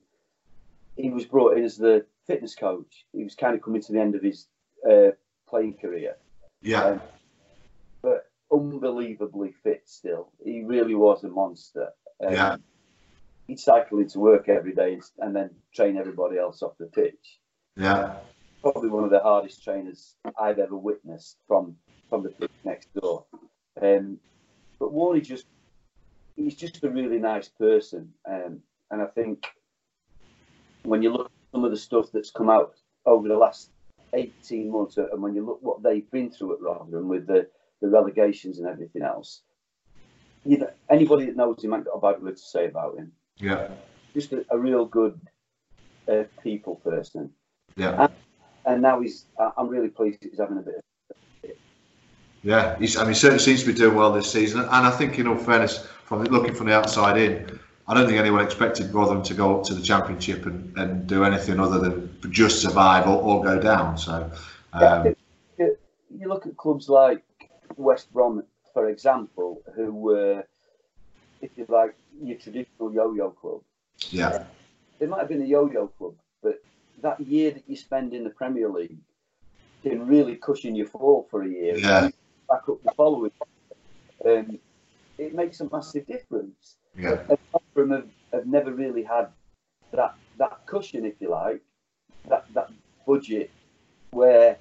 Speaker 2: he was brought in as the fitness coach. He was kind of coming to the end of his uh, playing career.
Speaker 1: Yeah. Um,
Speaker 2: but unbelievably fit still. He really was a monster.
Speaker 1: Um, yeah.
Speaker 2: He'd cycle into work every day and then train everybody else off the pitch.
Speaker 1: Yeah.
Speaker 2: Probably one of the hardest trainers I've ever witnessed from from the pitch next door. Um, but Warney just he's just a really nice person. Um, and I think when you look at some of the stuff that's come out over the last 18 months, and when you look what they've been through at Rotherham with the the relegations and everything else. You know, anybody that knows him ain't got a bad word to say about him.
Speaker 1: Yeah.
Speaker 2: Just a, a real good uh, people person.
Speaker 1: Yeah.
Speaker 2: And, and now he's, I'm really pleased he's having a bit of
Speaker 1: yeah, he's, I mean, he certainly seems to be doing well this season. And I think, in all fairness, from looking from the outside in, I don't think anyone expected Rotherham to go up to the Championship and, and do anything other than just survive or, or go down. So, um,
Speaker 2: you look at clubs like West Brom, for example, who were, if you like, your traditional yo-yo club.
Speaker 1: Yeah.
Speaker 2: They might have been a yo-yo club, but that year that you spend in the Premier League can really cushion your fall for a year.
Speaker 1: Yeah.
Speaker 2: Back up the following. Um, it makes a massive difference.
Speaker 1: Yeah.
Speaker 2: And have, have never really had that that cushion, if you like, that that budget where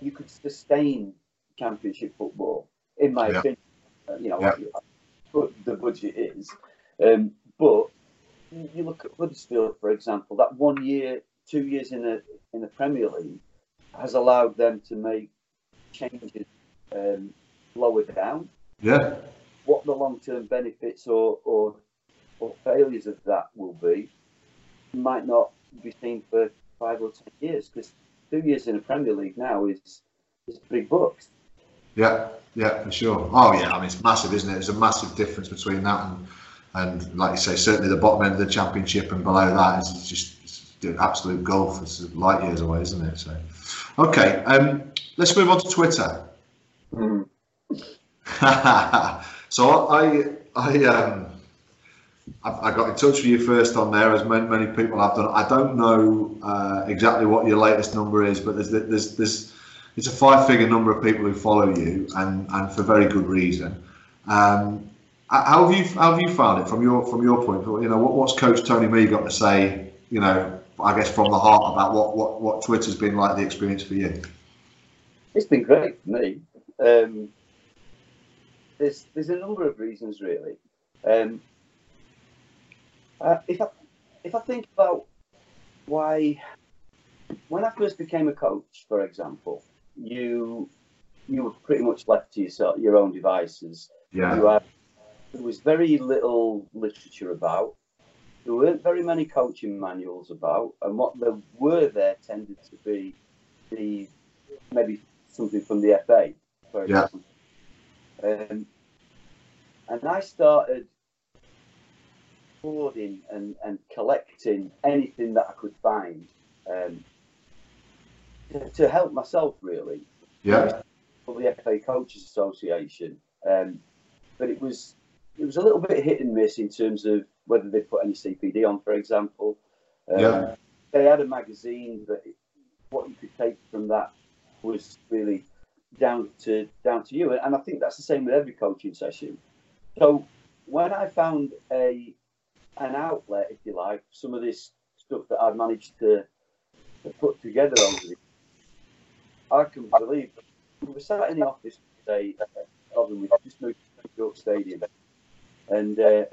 Speaker 2: you could sustain Championship football, in my yeah. opinion. Uh, you know, yeah. the budget is. Um, but you look at Huddersfield, for example, that one year, two years in the in the Premier League has allowed them to make changes um, lower down.
Speaker 1: Yeah.
Speaker 2: What the long term benefits or, or or failures of that will be might not be seen for five or ten years because two years in the Premier League now is is big bucks.
Speaker 1: Yeah, yeah, for sure. Oh yeah, I mean it's massive, isn't it? There's a massive difference between that and and like you say, certainly the bottom end of the championship and below that is just absolute golf. It's light years away, isn't it? So, okay, um, let's move on to Twitter.
Speaker 2: Mm.
Speaker 1: so I I um I, got in touch with you first on there, as many, many people have done. I don't know uh, exactly what your latest number is, but there's there's there's it's a five-figure number of people who follow you, and and for very good reason. Um, how have you how have you found it from your from your point? You know, what, what's Coach Tony Mee got to say? You know, I guess from the heart about what what what Twitter's been like the experience for you.
Speaker 2: It's been great for me. Um, there's there's a number of reasons really. Um, uh, if I if I think about why when I first became a coach, for example, you you were pretty much left to yourself, your own devices.
Speaker 1: Yeah.
Speaker 2: Had, there was very little literature about. There weren't very many coaching manuals about, and what there were there tended to be the maybe something from the FA, for example. Yeah. Um, and I started hoarding and, and collecting anything that I could find um, to, to help myself, really.
Speaker 1: Yeah.
Speaker 2: for the FA Coaches Association, um, but it was it was a little bit hit and miss in terms of whether they put any CPD on, for example. Um, yeah. They had a magazine that what you could take from that was really down to down to you, and I think that's the same with every coaching session. So when I found a an outlet, if you like, some of this stuff that I've managed to, to put together over the I can believe we were sat in the office today, uh, we just moved to New York Stadium, and uh,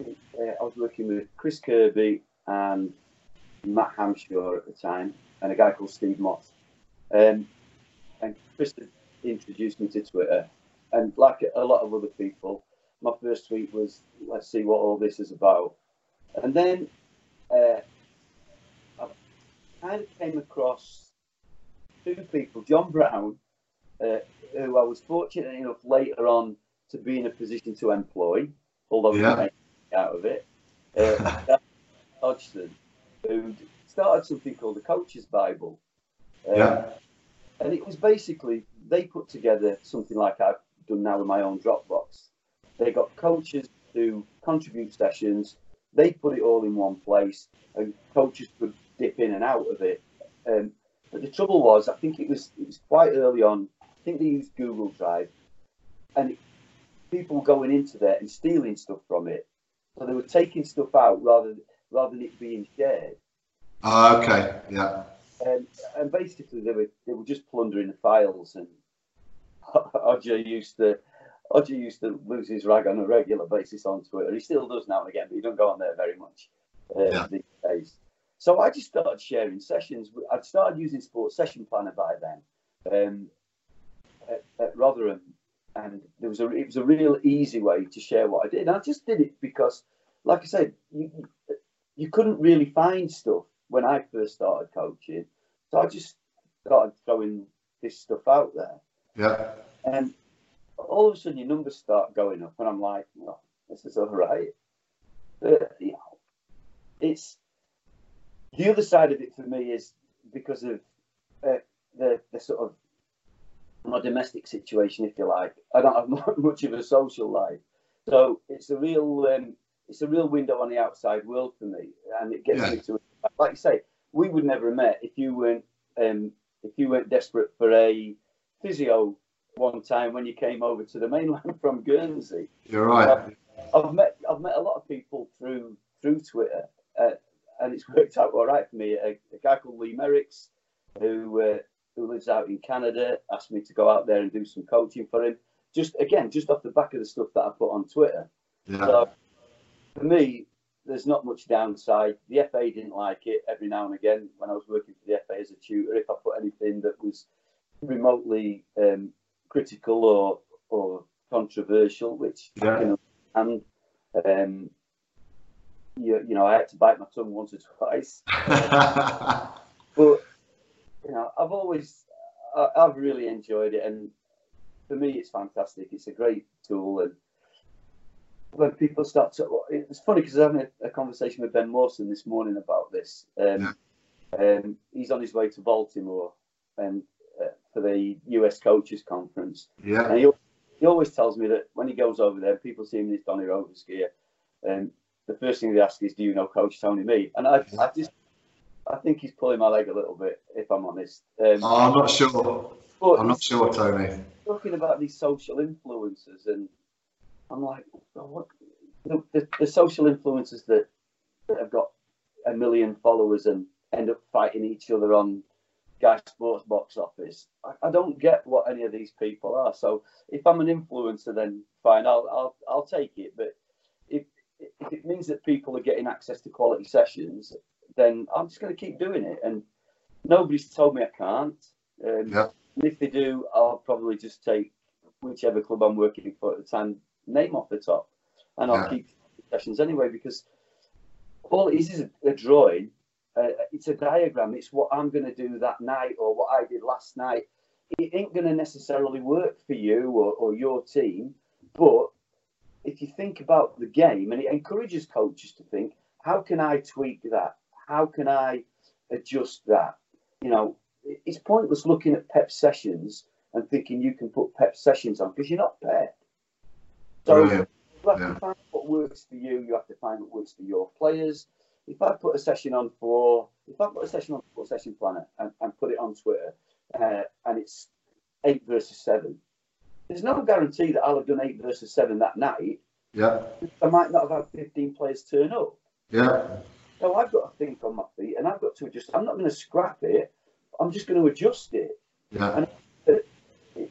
Speaker 2: uh, I was working with Chris Kirby and Matt Hamshaw at the time, and a guy called Steve Moss. Um, and Chris introduced me to Twitter, and like a lot of other people, my first tweet was, "Let's see what all this is about." And then uh, I kind of came across two people, John Brown, uh, who I was fortunate enough later on to be in a position to employ, although yeah. out of it. Uh, Hodgson, who started something called the Coach's Bible.
Speaker 1: Uh, yeah.
Speaker 2: And it was basically, they put together something like I've done now with my own Dropbox. They got coaches to contribute sessions, they put it all in one place, and coaches could dip in and out of it. Um, but the trouble was, I think it was it was quite early on. I think they used Google Drive, and it, people going into there and stealing stuff from it. So they were taking stuff out rather rather than it being shared.
Speaker 1: Ah, okay, yeah.
Speaker 2: And, and basically, they were they were just plundering the files, and Odger used to Odger used to lose his rag on a regular basis on Twitter. He still does now and again, but he don't go on there very much uh, yeah. these days. So I just started sharing sessions. I'd started using Sports Session Planner by then um, at, at, Rotherham, and there was a it was a real easy way to share what I did. And I just did it because, like I said, you, you couldn't really find stuff when I first started coaching. So I just started throwing this stuff out there.
Speaker 1: Yeah.
Speaker 2: And all of a sudden your numbers start going up, and I'm like, well, this is all right. But, you know, it's the other side of it for me is because of uh, the the sort of my domestic situation, if you like. I don't have much of a social life, so it's a real um, it's a real window on the outside world for me, and it gets yeah. me to like you say, we would never have met if you weren't um, if you weren't desperate for a physio one time when you came over to the mainland from Guernsey.
Speaker 1: You're right.
Speaker 2: I've, I've met I've met a lot of people through through Twitter, uh, and it's worked out all right for me. A, a guy called Lee Merricks, who uh, who lives out in Canada, asked me to go out there and do some coaching for him. Just again, just off the back of the stuff that I put on Twitter.
Speaker 1: Yeah. So
Speaker 2: for me, there's not much downside. The FA didn't like it every now and again when I was working for the FA as a tutor. If I put anything that was remotely um, critical or or controversial, which yeah. I can understand. Um, you, you know, I had to bite my tongue once or twice. but you know, I've always, I, I've really enjoyed it, and for me, it's fantastic. It's a great tool, and when people start to, it's funny because I was having a, a, conversation with Ben Mawson this morning about this. Um, yeah. um, he's on his way to Baltimore, and uh, for the US Coaches Conference.
Speaker 1: Yeah.
Speaker 2: And he, he always tells me that when he goes over there, people see him in his Donny Rovers gear, and the first thing they ask is, "Do you know Coach Tony Mee?" And I, I just, I think he's pulling my leg a little bit, if I'm honest.
Speaker 1: Um, oh, I'm not sure. I'm not sure, Tony.
Speaker 2: Talking about these social influences, and I'm like, well, what? The, the, the social influencers that, that have got a million followers and end up fighting each other on Sky Sports box office. I, I, don't get what any of these people are. So if I'm an influencer, then fine, I'll I'll I'll take it. But if it means that people are getting access to quality sessions, then I'm just going to keep doing it. And nobody's told me I can't. Um, yeah. And if they do, I'll probably just take whichever club I'm working for at the time name off the top, and I'll yeah. keep sessions anyway because all it is is a, a drawing. Uh, it's a diagram. It's what I'm going to do that night or what I did last night. It ain't going to necessarily work for you or, or your team, but if you think about the game, and it encourages coaches to think, how can I tweak that? How can I adjust that? You know, it's pointless looking at Pep sessions and thinking you can put Pep sessions on because you're not Pep. So you have yeah. to find what works for you. You have to find what works for your players. If I put a session on for, if I put a session on for Session Planner and, and put it on Twitter, uh, and it's eight versus seven, there's no guarantee that I'll have done eight versus seven that night.
Speaker 1: Yeah.
Speaker 2: I might not have had 15 players turn up.
Speaker 1: Yeah.
Speaker 2: So I've got to think on my feet and I've got to adjust. I'm not going to scrap it. I'm just going to adjust it.
Speaker 1: Yeah.
Speaker 2: And it, it,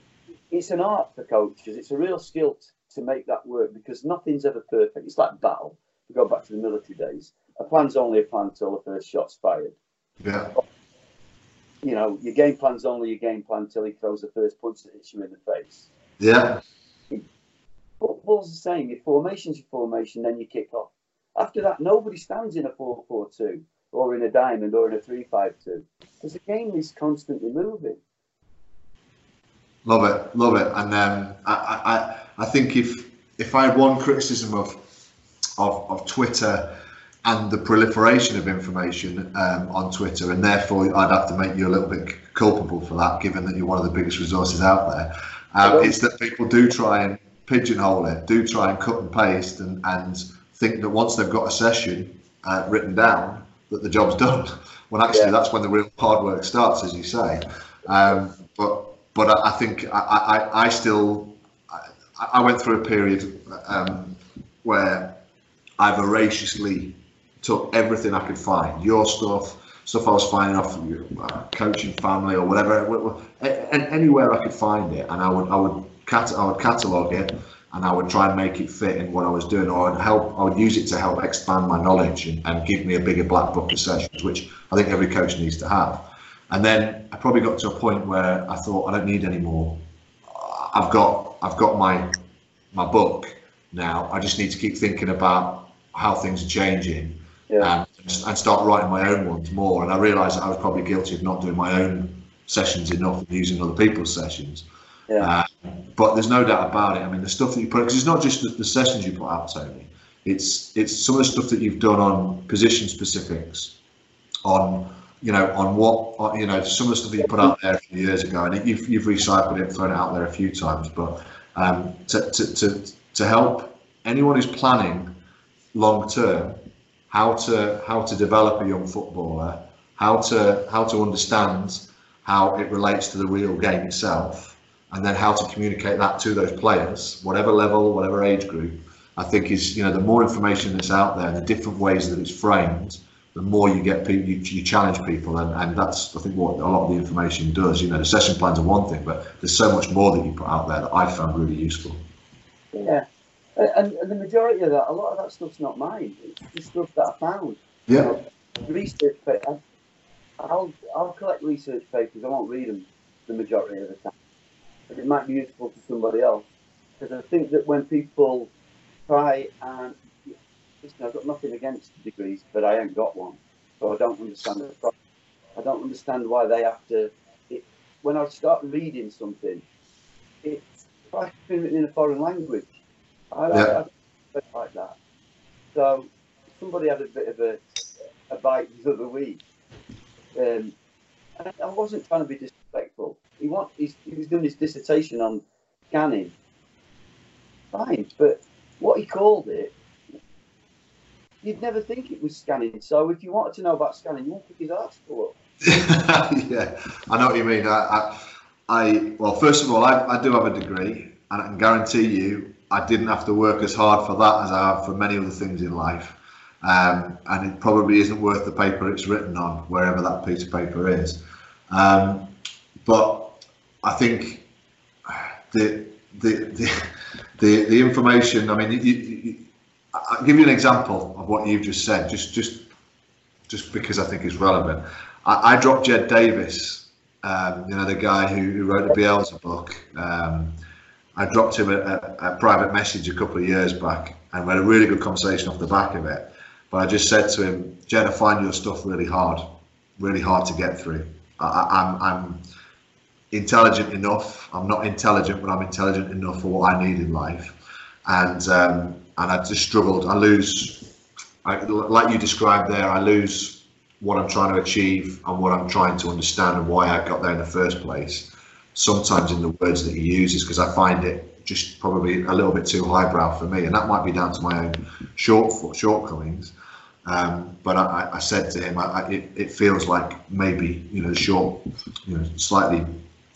Speaker 2: it's an art for coaches. It's a real skill to make that work because nothing's ever perfect. It's like battle. To go back to the military days, a plan's only a plan until the first shot's fired.
Speaker 1: Yeah.
Speaker 2: You know, your game plan's only your game plan until he throws the first punch that hits you in the face.
Speaker 1: Yeah.
Speaker 2: Football's the same. Your formation's your formation, then you kick off. After that, nobody stands in a 4 4 2 or in a diamond or in a 3 5 2 because the game is constantly moving.
Speaker 1: Love it, love it. And um, I, I, I think if if I had one criticism of of, of Twitter and the proliferation of information um, on Twitter, and therefore I'd have to make you a little bit culpable for that, given that you're one of the biggest resources out there. Um, it's that people do try and pigeonhole it, do try and cut and paste, and, and think that once they've got a session uh, written down, that the job's done. When actually, yeah. that's when the real hard work starts, as you say. Um, but but I, I think I, I, I still I, went through a period um, where I voraciously took everything I could find, your stuff, stuff I was finding off uh, coaching family or whatever, and anywhere I could find it, and I would I would cat I would catalog it, and I would try and make it fit in what I was doing, or I'd help I would use it to help expand my knowledge and, and give me a bigger black book of sessions, which I think every coach needs to have. And then I probably got to a point where I thought I don't need any more. I've got I've got my my book now. I just need to keep thinking about how things are changing yeah. and, and start writing my own ones more. And I realised that I was probably guilty of not doing my own sessions enough and using other people's sessions.
Speaker 2: Yeah.
Speaker 1: Uh, but there's no doubt about it. I mean, the stuff that you put because it's not just the, the, sessions you put out, Tony. It's it's some of the stuff that you've done on position specifics, on you know on what you know some of the stuff that you put out there a few years ago, and you've you've recycled it, thrown it out there a few times. But um, to, to to to help anyone who's planning long term how to how to develop a young footballer, how to how to understand how it relates to the real game itself, and then how to communicate that to those players, whatever level, whatever age group. I think is you know the more information that's out there, the different ways that it's framed, the more you get people, you, you challenge people, and, and that's I think what a lot of the information does. You know, the session plans are one thing, but there's so much more that you put out there that I found really useful.
Speaker 2: Yeah, and, and, the majority of that, a lot of that stuff's not mine. It's the stuff that I found.
Speaker 1: Yeah. You know,
Speaker 2: research papers. I'll I'll collect research papers. I won't read them the majority of the time, but it might be useful to somebody else. Because I think that when people try and I've got nothing against degrees, but I ain't got one, so I don't understand the problem. I don't understand why they have to. It, when I start reading something, it's like written in a foreign language I, yeah. I, I like that. So somebody had a bit of a, a bite the other week. Um, I wasn't trying to be disrespectful. He want he was doing his dissertation on scanning. Fine, but what he called it, you'd never think it was scanning. So if you wanted to know about scanning, you won't pick his article up.
Speaker 1: yeah, I know what you mean. I, I, I well, first of all, I, I do have a degree, and I can guarantee you, I didn't have to work as hard for that as I have for many other things in life. Um, and it probably isn't worth the paper it's written on, wherever that piece of paper is. Um, but I think the the the the, the information. I mean, you, I'll give you an example of what you've just said, just just just because I think it's relevant. I, I dropped Jed Davies, um, you know, the guy who, who wrote the Bielsa book. Um, I dropped him a, a, a, private message a couple of years back and we had a really good conversation off the back of it. But I just said to him, Jed, I find your stuff really hard, really hard to get through. I, I'm, I'm intelligent enough. I'm not intelligent, but I'm intelligent enough for what I need in life. And um, and I just struggled. I lose, I, like you described there, I lose what I'm trying to achieve and what I'm trying to understand and why I got there in the first place. Sometimes in the words that he uses, because I find it just probably a little bit too highbrow for me, and that might be down to my own short shortcomings. Um, but I, I, said to him, I, it, it, feels like maybe you know short, you know, slightly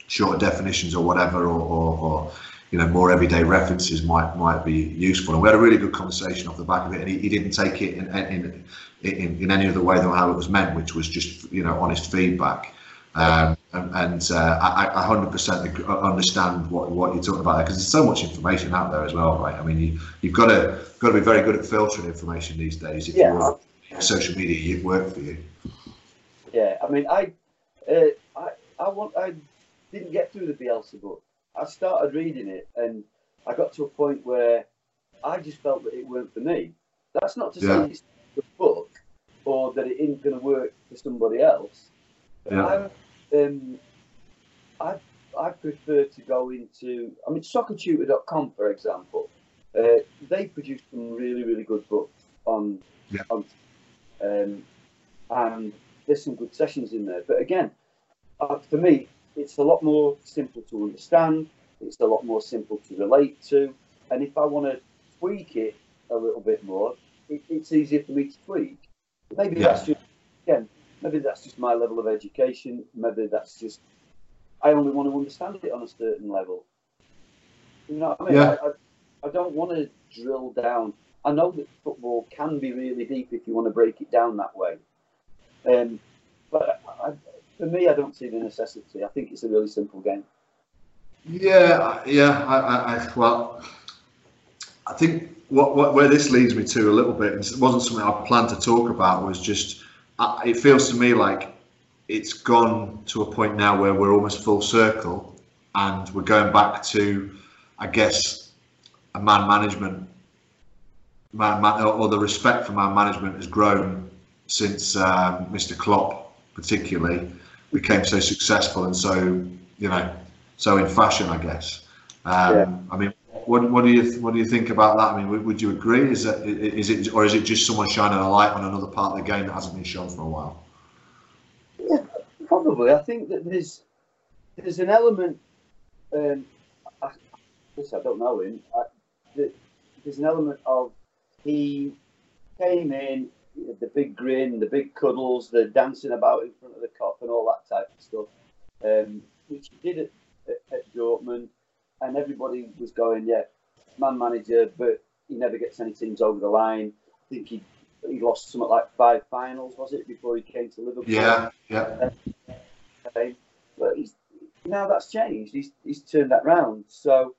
Speaker 1: shorter definitions or whatever, or, or, or, you know more everyday references might might be useful. And we had a really good conversation off the back of it, and he, he didn't take it in, in in, in any other way than how it was meant, which was just you know honest feedback. Um, and, and uh, I, I 100% understand what, what you're talking about because there's so much information out there as well, right? I mean, you, you've got to got to be very good at filtering information these days. If yeah. you want social media, you work for you.
Speaker 2: Yeah, I mean, I, uh, I, I want, I didn't get through the Bielsa book. I started reading it, and I got to a point where I just felt that it weren't for me. That's not to yeah. say it's the book or that it isn't going to work for somebody else. Yeah. I, um, I, I prefer to go into, I mean, soccertutor.com, for example, uh, they produce some really, really good books on, yeah. on um, and there's some good sessions in there. But again, uh, for me, it's a lot more simple to understand. It's a lot more simple to relate to. And if I want to tweak it a little bit more, it, it's easier for me to tweak. Maybe yeah. that's just again, maybe that's just my level of education. Maybe that's just I only want to understand it on a certain level. You know what I mean? Yeah. I, I, I don't want to drill down. I know that football can be really deep if you want to break it down that way. Um, but I, for me, I don't see the necessity. I think it's a really simple game.
Speaker 1: Yeah, yeah. I, I well, I think what, what where this leads me to a little bit, and it wasn't something I planned to talk about. Was just uh, it feels to me like it's gone to a point now where we're almost full circle, and we're going back to, I guess, a man management. Man, man, or the respect for man management has grown since um, Mr. Klopp, particularly, became so successful and so you know so in fashion, I guess. Um, yeah. I mean, what, what do you what do you think about that? I mean, would, would you agree? Is that is it or is it just someone shining a light on another part of the game that hasn't been shown for a while?
Speaker 2: Yeah, probably. I think that there's there's an element. Um, I, I don't know him. I, there's an element of he came in, the big grin, the big cuddles, the dancing about in front of the Kop, and all that type of stuff, um, which he did at, at, at Dortmund and everybody was going, yeah, man manager, but he never gets any teams over the line. I think he he lost something like five finals, was it, before he came to Liverpool?
Speaker 1: Yeah, yeah.
Speaker 2: Okay. But he's now that's changed. He's he's turned that round. So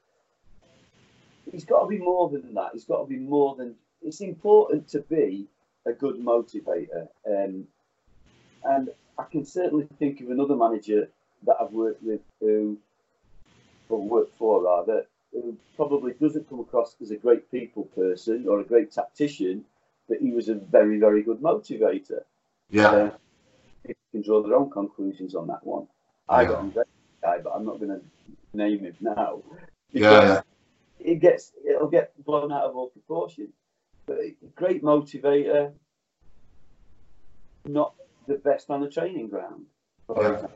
Speaker 2: he's got to be more than that. He's got to be more than. It's important to be a good motivator, um, and I can certainly think of another manager that I've worked with who or work for rather, who probably doesn't come across as a great people person or a great tactician, but he was a very, very good motivator.
Speaker 1: Yeah. Uh,
Speaker 2: you can draw their own conclusions on that one. Yeah. I got a great guy, but I'm not going to name him now.
Speaker 1: Yeah, yeah.
Speaker 2: It gets, it'll get blown out of all proportion. Great motivator, not the best on the training ground.
Speaker 1: Yeah. Um,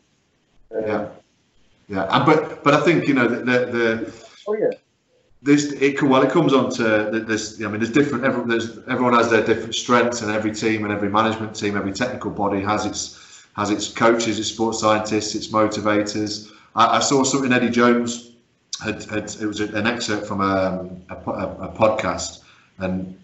Speaker 1: yeah. Yeah, but but I think you know the the,
Speaker 2: the oh yeah.
Speaker 1: This it well it comes on to this. I mean, there's different. Everyone, there's, everyone has their different strengths, and every team and every management team, every technical body has its has its coaches, its sports scientists, its motivators. I, I saw something Eddie Jones had, had it was an excerpt from a, a, a podcast, and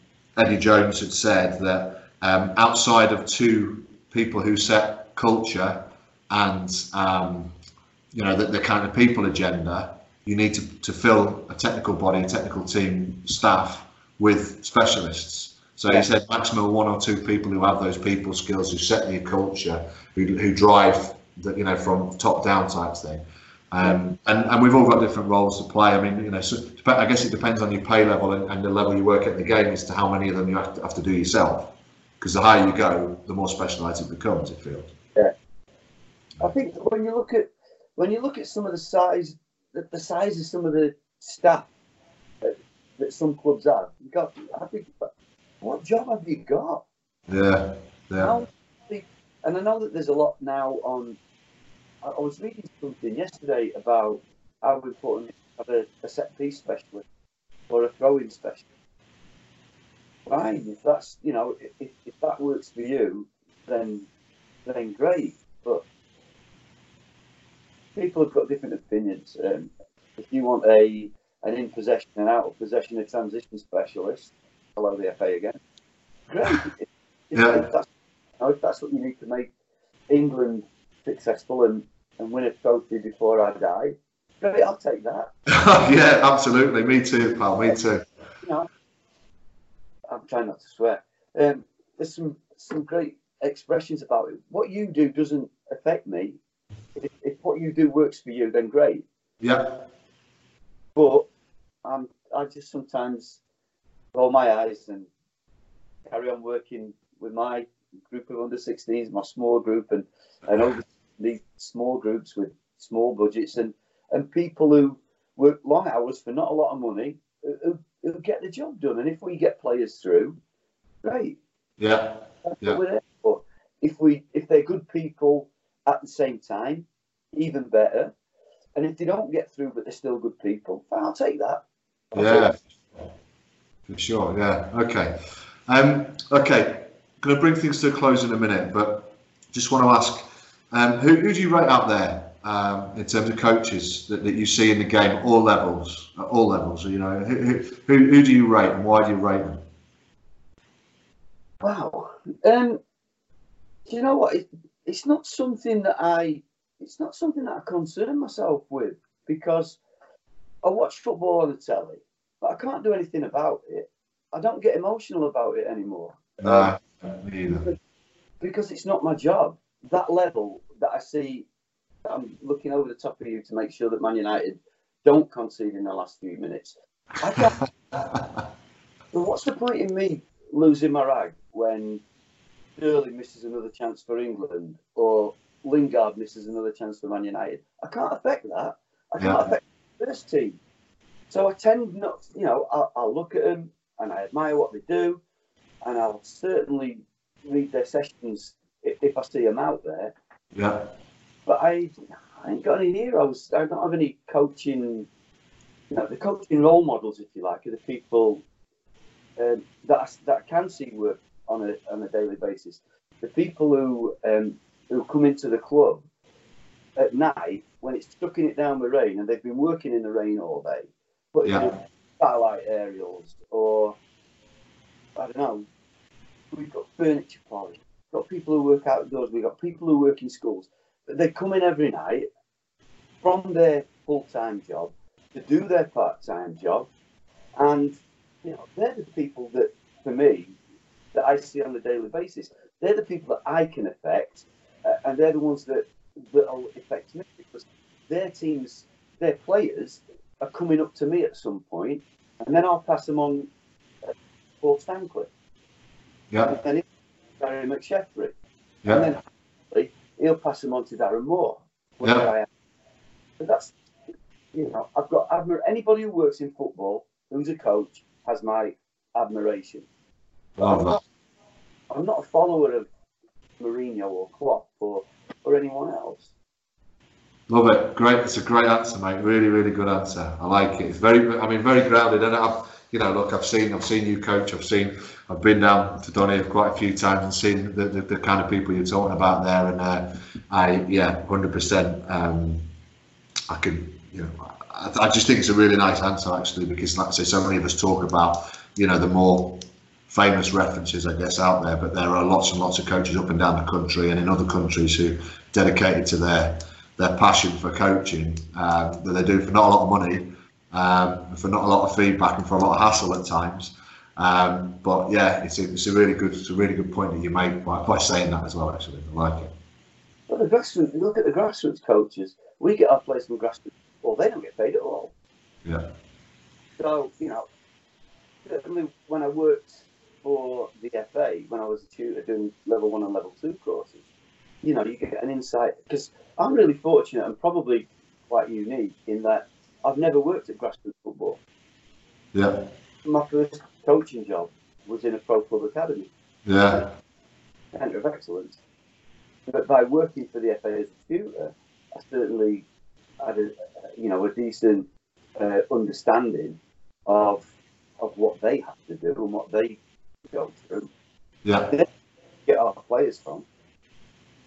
Speaker 1: Eddie Jones had said that um, outside of two people who set culture and um, you know, the, the kind of people agenda, you need to, to fill a technical body, a technical team, staff with specialists. So he said maximum one or two people who have those people skills, who set the culture, who, who drive the, you know, from top down type thing. Um, and, and we've all got different roles to play. I mean, you know, so I guess it depends on your pay level and, and the level you work at in the game as to how many of them you have to, have to do yourself. Because the higher you go, the more specialised it becomes, it feels.
Speaker 2: Yeah. I think when you look at when you look at some of the size, the, the size of some of the staff that, that some clubs have, you got, I think, what job have you got?
Speaker 1: Yeah, yeah.
Speaker 2: And I know that there's a lot now on. I, I was reading something yesterday about how important it is to have a, a set piece specialist or a throwing specialist. Fine, if that's you know if, if that works for you, then then great. But people have got different opinions. Um, if you want a an in possession and out of possession a transition specialist, hello the FA again. Great. if,
Speaker 1: yeah.
Speaker 2: if, that's, you know, if that's what you need to make England successful and, and win a trophy before I die, great, I'll take that.
Speaker 1: yeah, absolutely. Me too, pal. Me too.
Speaker 2: You know, I'm trying not to swear. Um, there's some some great expressions about it. What you do doesn't affect me. If, if what you do works for you, then great.
Speaker 1: Yeah.
Speaker 2: But I'm, I just sometimes roll my eyes and carry on working with my group of under 16s, my small group, and and over these small groups with small budgets and and people who work long hours for not a lot of money who, who get the job done. And if we get players through, great.
Speaker 1: Yeah. yeah.
Speaker 2: But if we if they're good people at the same time, even better. And if they don't get through but they're still good people, I'll take that.
Speaker 1: I'll yeah. Take that. For sure. Yeah. Okay. Um, okay. Going to bring things to a close in a minute, but just want to ask, um, who, who do you rate out there um, in terms of coaches that, that you see in the game at all levels? At all levels, you know, who, who, who do you rate and why do you rate them?
Speaker 2: Wow. Um, you know what? It, it's not something that I. It's not something that I concern myself with because I watch football on the telly, but I can't do anything about it. I don't get emotional about it anymore.
Speaker 1: Nah, me either.
Speaker 2: Because it's not my job. That level that I see, I'm looking over the top of you to make sure that Man United don't concede in the last few minutes. What's the point in me losing my rag when Sterling misses another chance for England or Lingard misses another chance for Man United. I can't affect that. I can't yeah. affect the first team. So I tend not, you know, I'll, I'll, look at them and I admire what they do, and I'll certainly read their sessions if, I see them out there.
Speaker 1: Yeah.
Speaker 2: But I, I ain't got any heroes. I don't have any coaching. You know, the coaching role models, if you like, are the people um, that I, that I can see work on a on a daily basis. The people who um, who come into the club at night when it's chucking it down with rain and they've been working in the rain all day, but yeah. satellite aerials or I don't know. We've got furniture polish. We've got people who work outdoors. We've got people who work in schools. But they come in every night from their full time job to do their part time job, and you know they're the people that, for me, that I see on a daily basis. They're the people that I can affect, uh, and they're the ones that will affect me because their teams, their players are coming up to me at some point, and then I'll pass them on uh, Paul Stancliffe.
Speaker 1: Yeah.
Speaker 2: And then Gary McSheffrey.
Speaker 1: Yeah.
Speaker 2: And then he'll pass him on to Darren Moore.
Speaker 1: Yeah.
Speaker 2: But that's, you know, I've got admir- anybody who works in football who's a coach has my admiration. Oh, I'm not, I'm not a follower of Mourinho or Klopp or, or anyone else.
Speaker 1: Love it. Great. It's a great answer, mate. Really, really good answer. I like it. It's very, I mean, very grounded. And I've, you know, look, I've seen, I've seen you coach. I've seen, I've been down to Donny quite a few times and seen the, the, the kind of people you're talking about there. And uh, I, yeah, hundred um, percent. I can, you know, I, I just think it's a really nice answer actually because, like I say, so many of us talk about, you know, the more famous references, I guess, out there, but there are lots and lots of coaches up and down the country and in other countries who dedicated to their their passion for coaching um, that they do for not a lot of money, um, for not a lot of feedback, and for a lot of hassle at times. Um, but yeah, it's a, it's a really good it's a really good point that you make by, by saying that as well. Actually, I like it.
Speaker 2: But the grassroots, look at the grassroots coaches. We get our players from grassroots, well, they don't get paid at all.
Speaker 1: Yeah.
Speaker 2: So you know, when I worked for the FA when I was a tutor doing level one and level two courses. You know, you get an insight because I'm really fortunate and probably quite unique in that I've never worked at grassroots football.
Speaker 1: Yeah.
Speaker 2: My first coaching job was in a pro club academy.
Speaker 1: Yeah.
Speaker 2: Centre of excellence. but by working for the FA as a tutor, I certainly had a you know a decent uh, understanding of of what they have to do and what they go through.
Speaker 1: Yeah.
Speaker 2: Get our players from.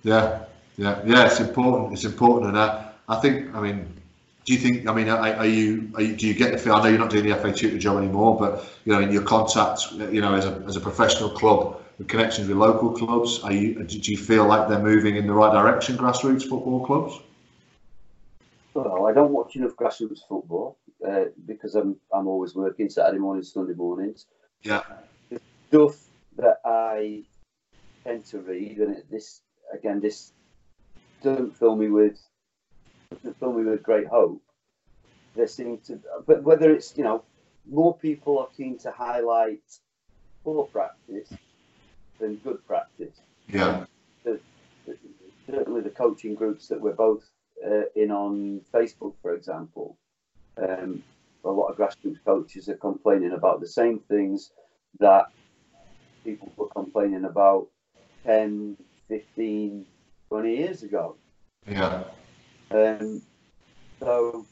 Speaker 1: Yeah, yeah, yeah. It's important. It's important, and I, I think. I mean, do you think? I mean, are, are, you, are, you, Do you get the feel? I know you're not doing the FA tutor job anymore, but you know, in your contacts, you know, as a as a professional club, with connections with local clubs, are you? Do you feel like they're moving in the right direction? Grassroots football clubs.
Speaker 2: Well, I don't watch enough grassroots football uh, because I'm I'm always working Saturday mornings, Sunday mornings.
Speaker 1: Yeah.
Speaker 2: The stuff that I tend to read, and this again, this doesn't fill me with doesn't fill me with great hope. There seems to, but whether it's you know, more people are keen to highlight poor practice than good practice.
Speaker 1: Yeah.
Speaker 2: The, the, certainly, the coaching groups that we're both uh, in on Facebook, for example, um, a lot of grassroots coaches are complaining about the same things that people were complaining about 10, 15, 20 years ago.
Speaker 1: Yeah.
Speaker 2: Um, so,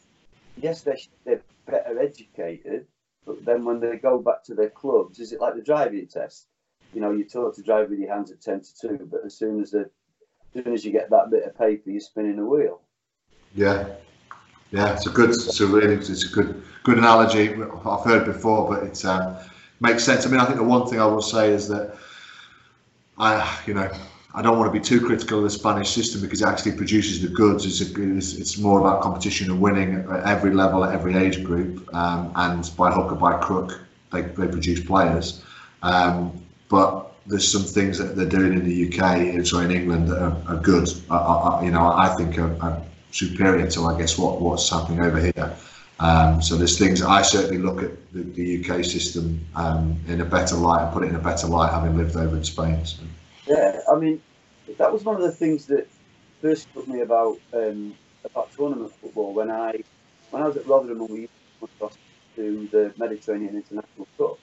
Speaker 2: yes, they're, they're better educated, but then when they go back to their clubs, is it like the driving test? You know, you're taught to drive with your hands at 10 to 2, but as soon as, the, as soon as you get that bit of paper, you're spinning a wheel.
Speaker 1: Yeah. Yeah, it's a good, it's a really, it's a good, good analogy. I've heard before, but it um, makes sense. I mean, I think the one thing I will say is that I, you know, I don't want to be too critical of the Spanish system because it actually produces the goods. It's, a, it's, it's more about competition and winning at every level, at every age group, um, and by hook or by crook, they, they produce players. Um, but there's some things that they're doing in the UK, so in England, that are, are good. I, I, you know, I think are, are, superior to, I guess, what, what's happening over here. Um, so there's things I certainly look at the, the UK system um, in a better light and put it in a better light, having lived over in Spain. So.
Speaker 2: Yeah, I mean, that was one of the things that first struck me about um, about tournament football when I when I was at Rotherham and we went across to the Mediterranean International Cup.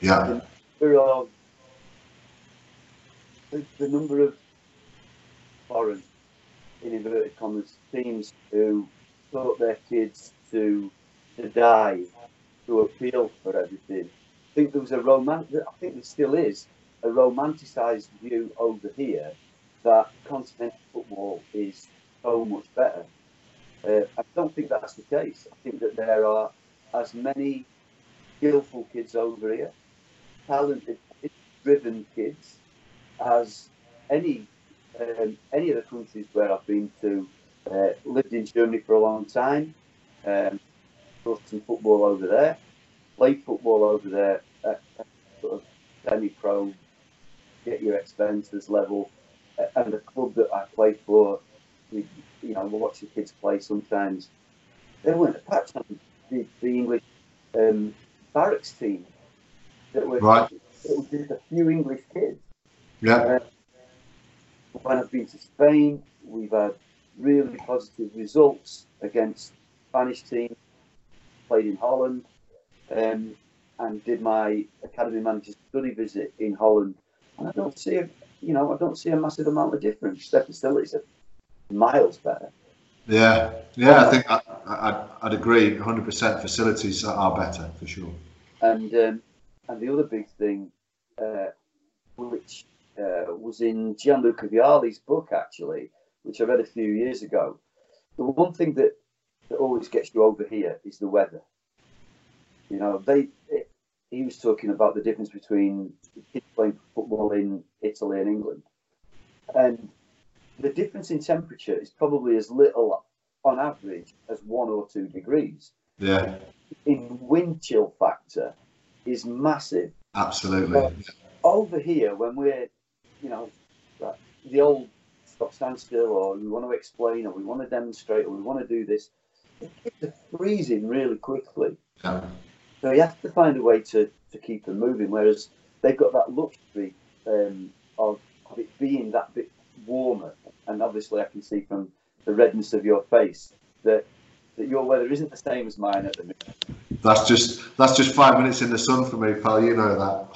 Speaker 1: Yeah.
Speaker 2: The number of the, the number of foreign in inverted commas teams who taught their kids to to die, to appeal for everything. I think there was a romantic. I think there still is a romanticised view over here that continental football is so much better. Uh, I don't think that's the case. I think that there are as many skillful kids over here, talented, driven kids, as any um, any of the countries where I've been to. Uh, lived in Germany for a long time. Um, some football over there. Played football over there at, at sort of semi-pro get your expenses level. And the club that I play for, we, you know, we watch the kids play sometimes. They weren't attached on the, the English um, barracks team. That were,
Speaker 1: right.
Speaker 2: It was just a few English kids.
Speaker 1: Yeah. Uh,
Speaker 2: when I've been to Spain, we've had really positive results against Spanish teams. Played in Holland, um, and did my academy manager study visit in Holland and I don't see a, you know, I don't see a massive amount of difference. Their facilities are miles better.
Speaker 1: Yeah, yeah, I think I, I, I'd agree. 100% facilities are better for sure.
Speaker 2: And um, and the other big thing, uh, which uh, was in Gianluca Vialli's book actually, which I read a few years ago. The one thing that, that always gets you over here is the weather. You know, they he was talking about the difference between kids playing football in Italy and England. And the difference in temperature is probably as little on average as one or two degrees.
Speaker 1: Yeah.
Speaker 2: In wind chill factor is massive.
Speaker 1: Absolutely. But
Speaker 2: over here, when we're, you know, the old stop, stand still, or we want to explain, or we want to demonstrate, or we want to do this, it's freezing really quickly.
Speaker 1: Yeah.
Speaker 2: So you have to find a way to, to keep them moving. Whereas they've got that luxury um, of, of it being that bit warmer. And obviously, I can see from the redness of your face that that your weather isn't the same as mine at the minute.
Speaker 1: That's just that's just five minutes in the sun for me, pal. You know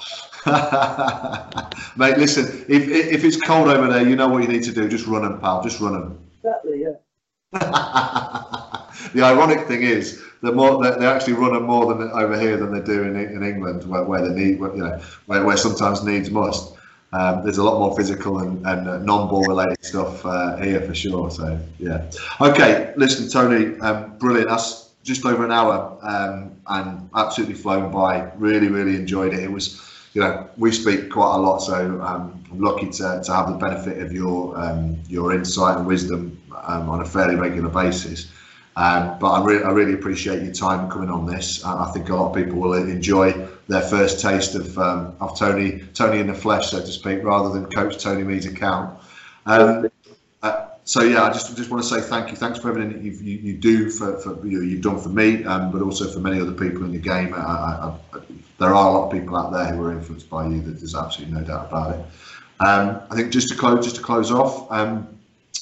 Speaker 1: that. Mate, listen, if, if it's cold over there, you know what you need to do. Just run them, pal. Just run them.
Speaker 2: Exactly, yeah.
Speaker 1: the ironic thing is that more they actually run them more than over here than they do in, in England, where, where they need, you know, where, where sometimes needs must. Um, there's a lot more physical and, and uh, non-ball related stuff uh, here for sure. So yeah. Okay, listen, Tony, um, brilliant. That's just over an hour um, and absolutely flown by. Really, really enjoyed it. It was, you know, we speak quite a lot, so um, I'm lucky to, to have the benefit of your um, your insight and wisdom um, on a fairly regular basis. Um, but I, re- I really appreciate your time coming on this. I think a lot of people will enjoy their first taste of um, of Tony Tony in the flesh, so to speak, rather than Coach Tony Mee's account. Um, uh, so yeah, I just just want to say thank you. Thanks for everything that you you do for, for you you've done for me, um, but also for many other people in the game. I, I, there are a lot of people out there who are influenced by you. That there's absolutely no doubt about it. Um, I think just to close just to close off, um,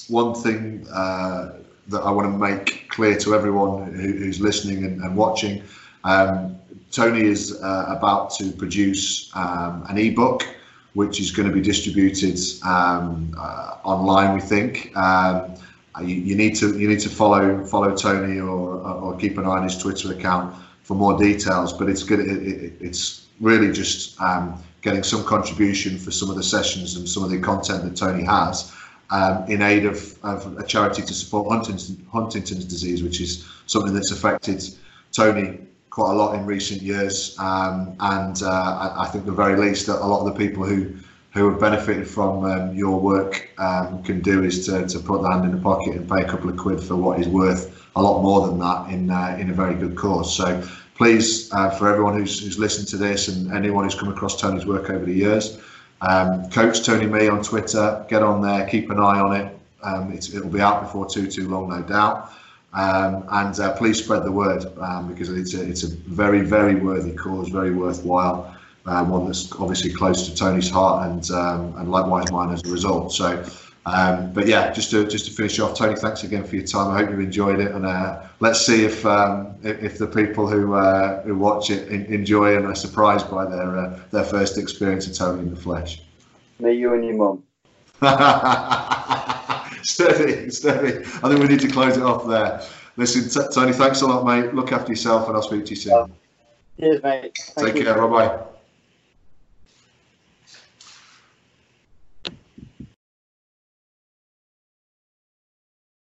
Speaker 1: one thing. Uh, that I want to make clear to everyone who, who's listening and, and watching. Um, Tony is uh, about to produce um, an ebook which is going to be distributed um, uh, online. We think um, you, you, need to you need to follow follow Tony or or keep an eye on his Twitter account for more details. But it's good. It, it, it's really just um, getting some contribution for some of the sessions and some of the content that Tony has um, in aid of, of, a charity to support Huntington's, disease, which is something that's affected Tony quite a lot in recent years. Um, and uh, I, I, think the very least that a lot of the people who who have benefited from um, your work um, can do is to, to put the hand in the pocket and pay a couple of quid for what is worth a lot more than that in uh, in a very good cause. So please, uh, for everyone who's, who's listened to this and anyone who's come across Tony's work over the years, um, Coach Tony Mee on Twitter, get on there, keep an eye on it. Um, it'll be out before too too long, no doubt. Um, and uh, please spread the word um, because it's a, it's a very very worthy cause, very worthwhile, uh, one that's obviously close to Tony's heart and um, and likewise mine as a result. So um, but yeah, just to just to finish off, Tony, thanks again for your time. I hope you enjoyed it, and uh, let's see if, um, if, the people who uh, who watch it enjoy and are surprised by their uh, their first experience of Tony in the flesh.
Speaker 2: Me, you, and your mum.
Speaker 1: steady, steady. I think we need to close it off there. Listen, Tony, thanks a lot, mate. Look after yourself, and I'll speak to you soon.
Speaker 2: Cheers, mate.
Speaker 1: Thank Take you. care. Bye bye.